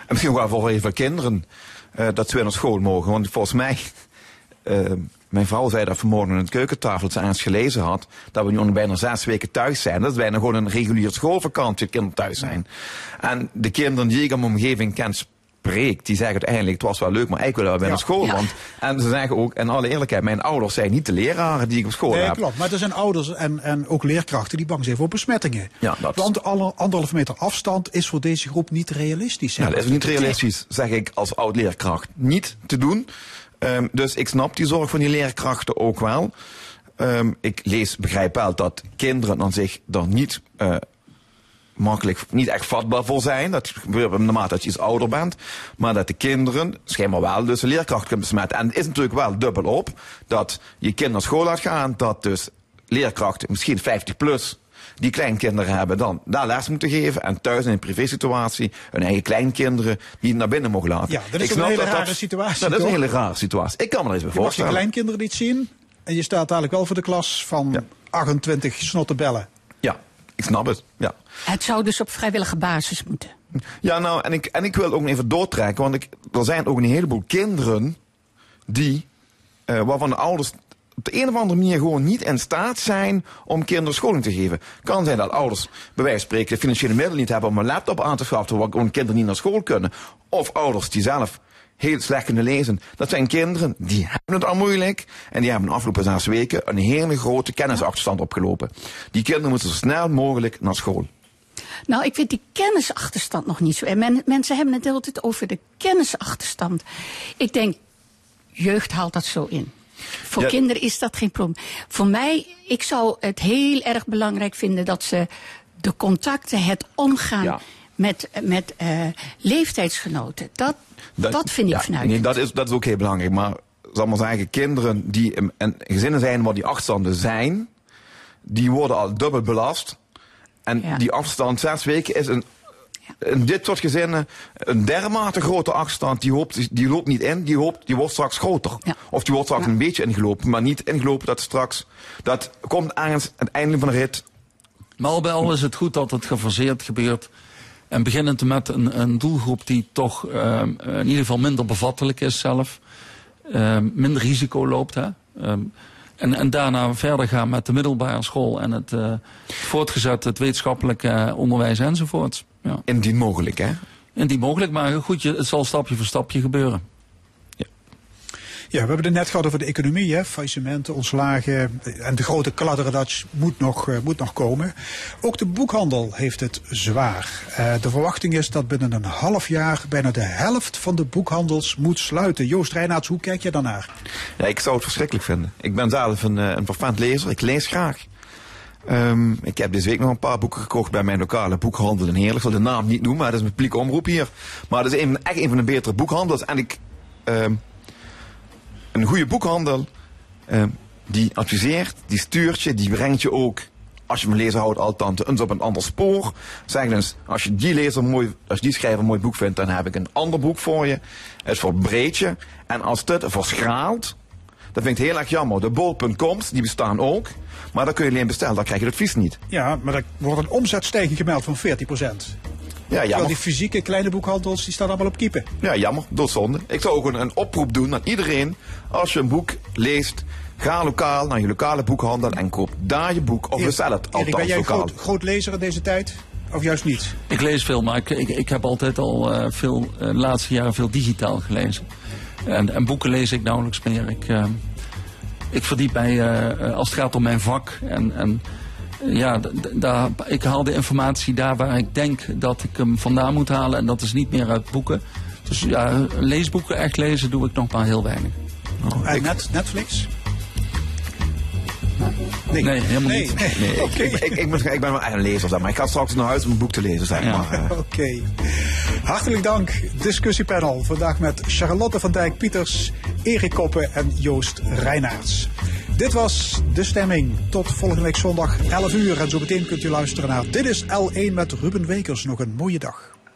En misschien ook wel voor even kinderen uh, dat ze weer naar school mogen. Want volgens mij, uh, (laughs) mijn vrouw zei dat vanmorgen aan het keukentafel, dat ze eens gelezen had, dat we nu bijna zes weken thuis zijn. Dat wij nog gewoon een reguliere schoolvakantie, kinderen thuis zijn. En de kinderen die ik in mijn omgeving ken, spreekt, die zeggen uiteindelijk, het was wel leuk, maar ik wil wel weer naar school. Ja. Want, en ze zeggen ook, in alle eerlijkheid, mijn ouders zijn niet de leraren die ik op school nee, heb. klopt. Maar er zijn ouders en, en ook leerkrachten die bang zijn voor besmettingen. Ja, dat... Want alle anderhalve meter afstand is voor deze groep niet realistisch. Ja, dat is niet realistisch, zeg ik als oud-leerkracht. Niet te doen. Um, dus ik snap die zorg van die leerkrachten ook wel. Um, ik lees, begrijp wel dat kinderen aan zich dan niet uh, makkelijk, niet echt vatbaar voor zijn. Dat gebeurt naarmate dat je iets ouder bent. Maar dat de kinderen schijnbaar wel dus de leerkracht kunnen besmetten. En het is natuurlijk wel dubbel op dat je kind naar school laat gaan. Dat dus leerkrachten, misschien 50 plus, die kleinkinderen hebben, dan daar les moeten geven. En thuis in een privé situatie hun eigen kleinkinderen niet naar binnen mogen laten. Ja, dat is een hele rare situatie. Nou, dat is een hele rare situatie. Ik kan me er eens bij je voorstellen. Je mag je kleinkinderen niet zien. En je staat dadelijk wel voor de klas van ja. 28 snottenbellen. Ja, ik snap het. Ja. Het zou dus op vrijwillige basis moeten. Ja, nou, en ik, en ik wil ook even doortrekken, want ik, er zijn ook een heleboel kinderen die, eh, waarvan de ouders op de een of andere manier gewoon niet in staat zijn om kinderen scholing te geven. Kan zijn dat ouders bij wijze van spreken de financiële middelen niet hebben om een laptop aan te schaffen, waar gewoon kinderen niet naar school kunnen. Of ouders die zelf heel slecht kunnen lezen. Dat zijn kinderen die hebben het al moeilijk en die hebben de afgelopen zes weken een hele grote kennisachterstand opgelopen. Die kinderen moeten zo snel mogelijk naar school. Nou, ik vind die kennisachterstand nog niet zo. En men, mensen hebben het de hele tijd over de kennisachterstand. Ik denk, jeugd haalt dat zo in. Voor Ja. kinderen is dat geen probleem. Voor mij, ik zou het heel erg belangrijk vinden dat ze de contacten, het omgaan Ja. Met, met eh, leeftijdsgenoten. Dat, dat, vind ik ja, vanuit. Nee, dat is, dat is ook heel belangrijk. Maar zal maar zeggen, kinderen die in, in gezinnen zijn waar die achterstanden zijn, die worden al dubbel belast. En Ja. die afstand zes weken is een, in dit soort gezinnen een dermate grote achterstand. Die, hoopt, die loopt niet in, die, hoopt, die wordt straks groter. Of die wordt straks een beetje ingelopen, maar niet ingelopen dat straks. Dat komt ergens aan het einde van de rit. Maar al bij al is het goed dat het gefaseerd gebeurt. En beginnend met een, een doelgroep die toch ehm, in ieder geval minder bevattelijk is zelf. Ehm, minder risico loopt. Hè? Ehm, en, en daarna verder gaan met de middelbare school en het eh, voortgezet, het wetenschappelijke eh, onderwijs enzovoort. Ja. Indien mogelijk, hè? Indien mogelijk, maar goed, je, het zal stapje voor stapje gebeuren. Ja, we hebben het net gehad over de economie, hè? faillissementen, ontslagen en de grote kladderadatsch moet nog, eh, moet nog komen. Ook de boekhandel heeft het zwaar. Eh, de verwachting is dat binnen een half jaar bijna de helft van de boekhandels moet sluiten. Joost Reinaerts, hoe kijk je daarnaar? Ja, ik zou het verschrikkelijk vinden. Ik ben zelf een, eh, een lezer. Ik lees graag. Ehm, ik heb deze week nog een paar boeken gekocht bij mijn lokale boekhandel in Heerlijk. Ik zal de naam niet noemen, maar dat is mijn publieke omroep hier. Maar dat is echt een van de betere boekhandels. En ik, ehm, een goede boekhandel, ehm, die adviseert, die stuurt je, die brengt je ook, als je van lezen houdt, althans eens op een ander spoor. Zeg eens, als je die lezer mooi, als die schrijver een mooi boek vindt, dan heb ik een ander boek voor je. Het verbreedt je. En als dit verschraalt, dat vind ik heel erg jammer. De bol.coms, die bestaan ook. Maar dan kun je alleen bestellen, dan krijg je het advies niet. Ja, maar er wordt een omzetstijging gemeld van 40%. Ja, Terwijl jammer. die fysieke kleine boekhandels, die staan allemaal op kiepen. Ja, jammer. Doodzonde. Ik zou ook een, een oproep doen aan iedereen. Als je een boek leest, ga lokaal naar je lokale boekhandel en koop daar je boek. Of bestel het Erik, ben althans jij een lokaal. groot, groot lezer in deze tijd? Of juist niet? Ik lees veel, maar ik, ik, ik heb altijd al eh, veel, eh, de laatste jaren veel digitaal gelezen. En, en boeken lees ik nauwelijks meer. Ik, eh, ik verdiep mij als het gaat om mijn vak. En, en ja, daar, ik haal de informatie daar waar ik denk dat ik hem vandaan moet halen. En dat is niet meer uit boeken. Dus ja, leesboeken echt lezen doe ik nog maar heel weinig. En net, Netflix? Nee, helemaal Nee, niet. nee. Nee, (laughs) ik, ik, ik, ik, ben, ik ben wel echt een lezer, maar. Ik ga straks naar huis om een boek te lezen, zeg Ja. maar. eh. (laughs) Oké. Hartelijk dank. Discussiepanel. Vandaag met Charlotte van Dijk-Pieters, Erik Koppen en Joost Reinaerts. Dit was De Stemming. Tot volgende week zondag 11 uur. En zo meteen kunt u luisteren naar Dit is L1 met Ruben Wekers. Nog een mooie dag.